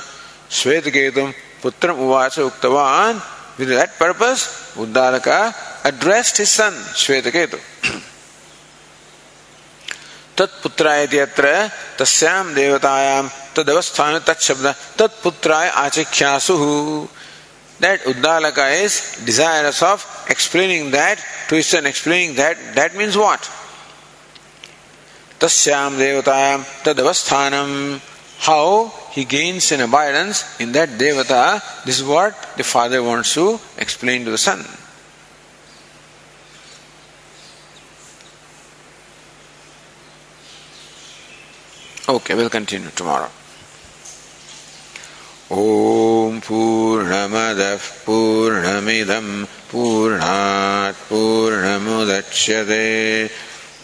Shvetiketum, Putram Uvacha Uktavan. With that purpose, Uddalaka addressed his son, Shvetiketu. तत्पुत्राय अत्र तस्याम देवतायाम तदवस्थान तत्शब्द तत्पुत्राय आचिख्यासु that Uddalaka is desirous of explaining that to his son, explaining that. That means what? Tasyam Devatayam Tadavasthanam. How he gains an abidance in that Devata. This is what the father wants to explain to the son. Okay, we'll continue tomorrow. ॐ पूर्णमदः पूर्णमिदं पूर्णात् पूर्णमुदच्यते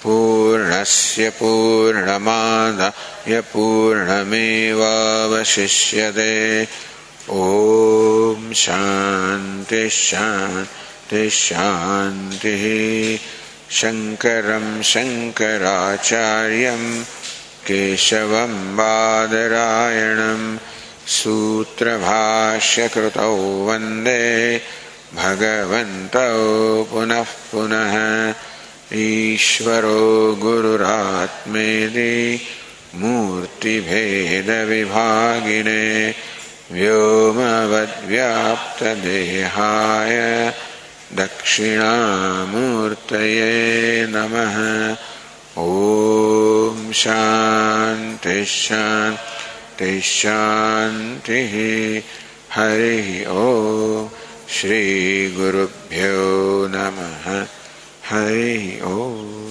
पूर्णस्य पूर्णमादाय पूर्णमेवावशिष्यते। ॐ शान्तिः शान्तिः शान्तिः। शङ्करं शङ्कराचार्यम् केशवं बादरायणं सूत्रभाष्यकृतौ वन्दे भगवन्तौ पुनः पुनः ईश्वरो गुरुरात्मेदि मूर्तिभेदविभागिने व्योमवद्व्याप्तदेहाय दक्षिणामूर्तये नमः। ॐ शान्तिः शान्तिः शान्तिः। हरिः ॐ श्रीगुरुभ्यो नमः Hey, oh.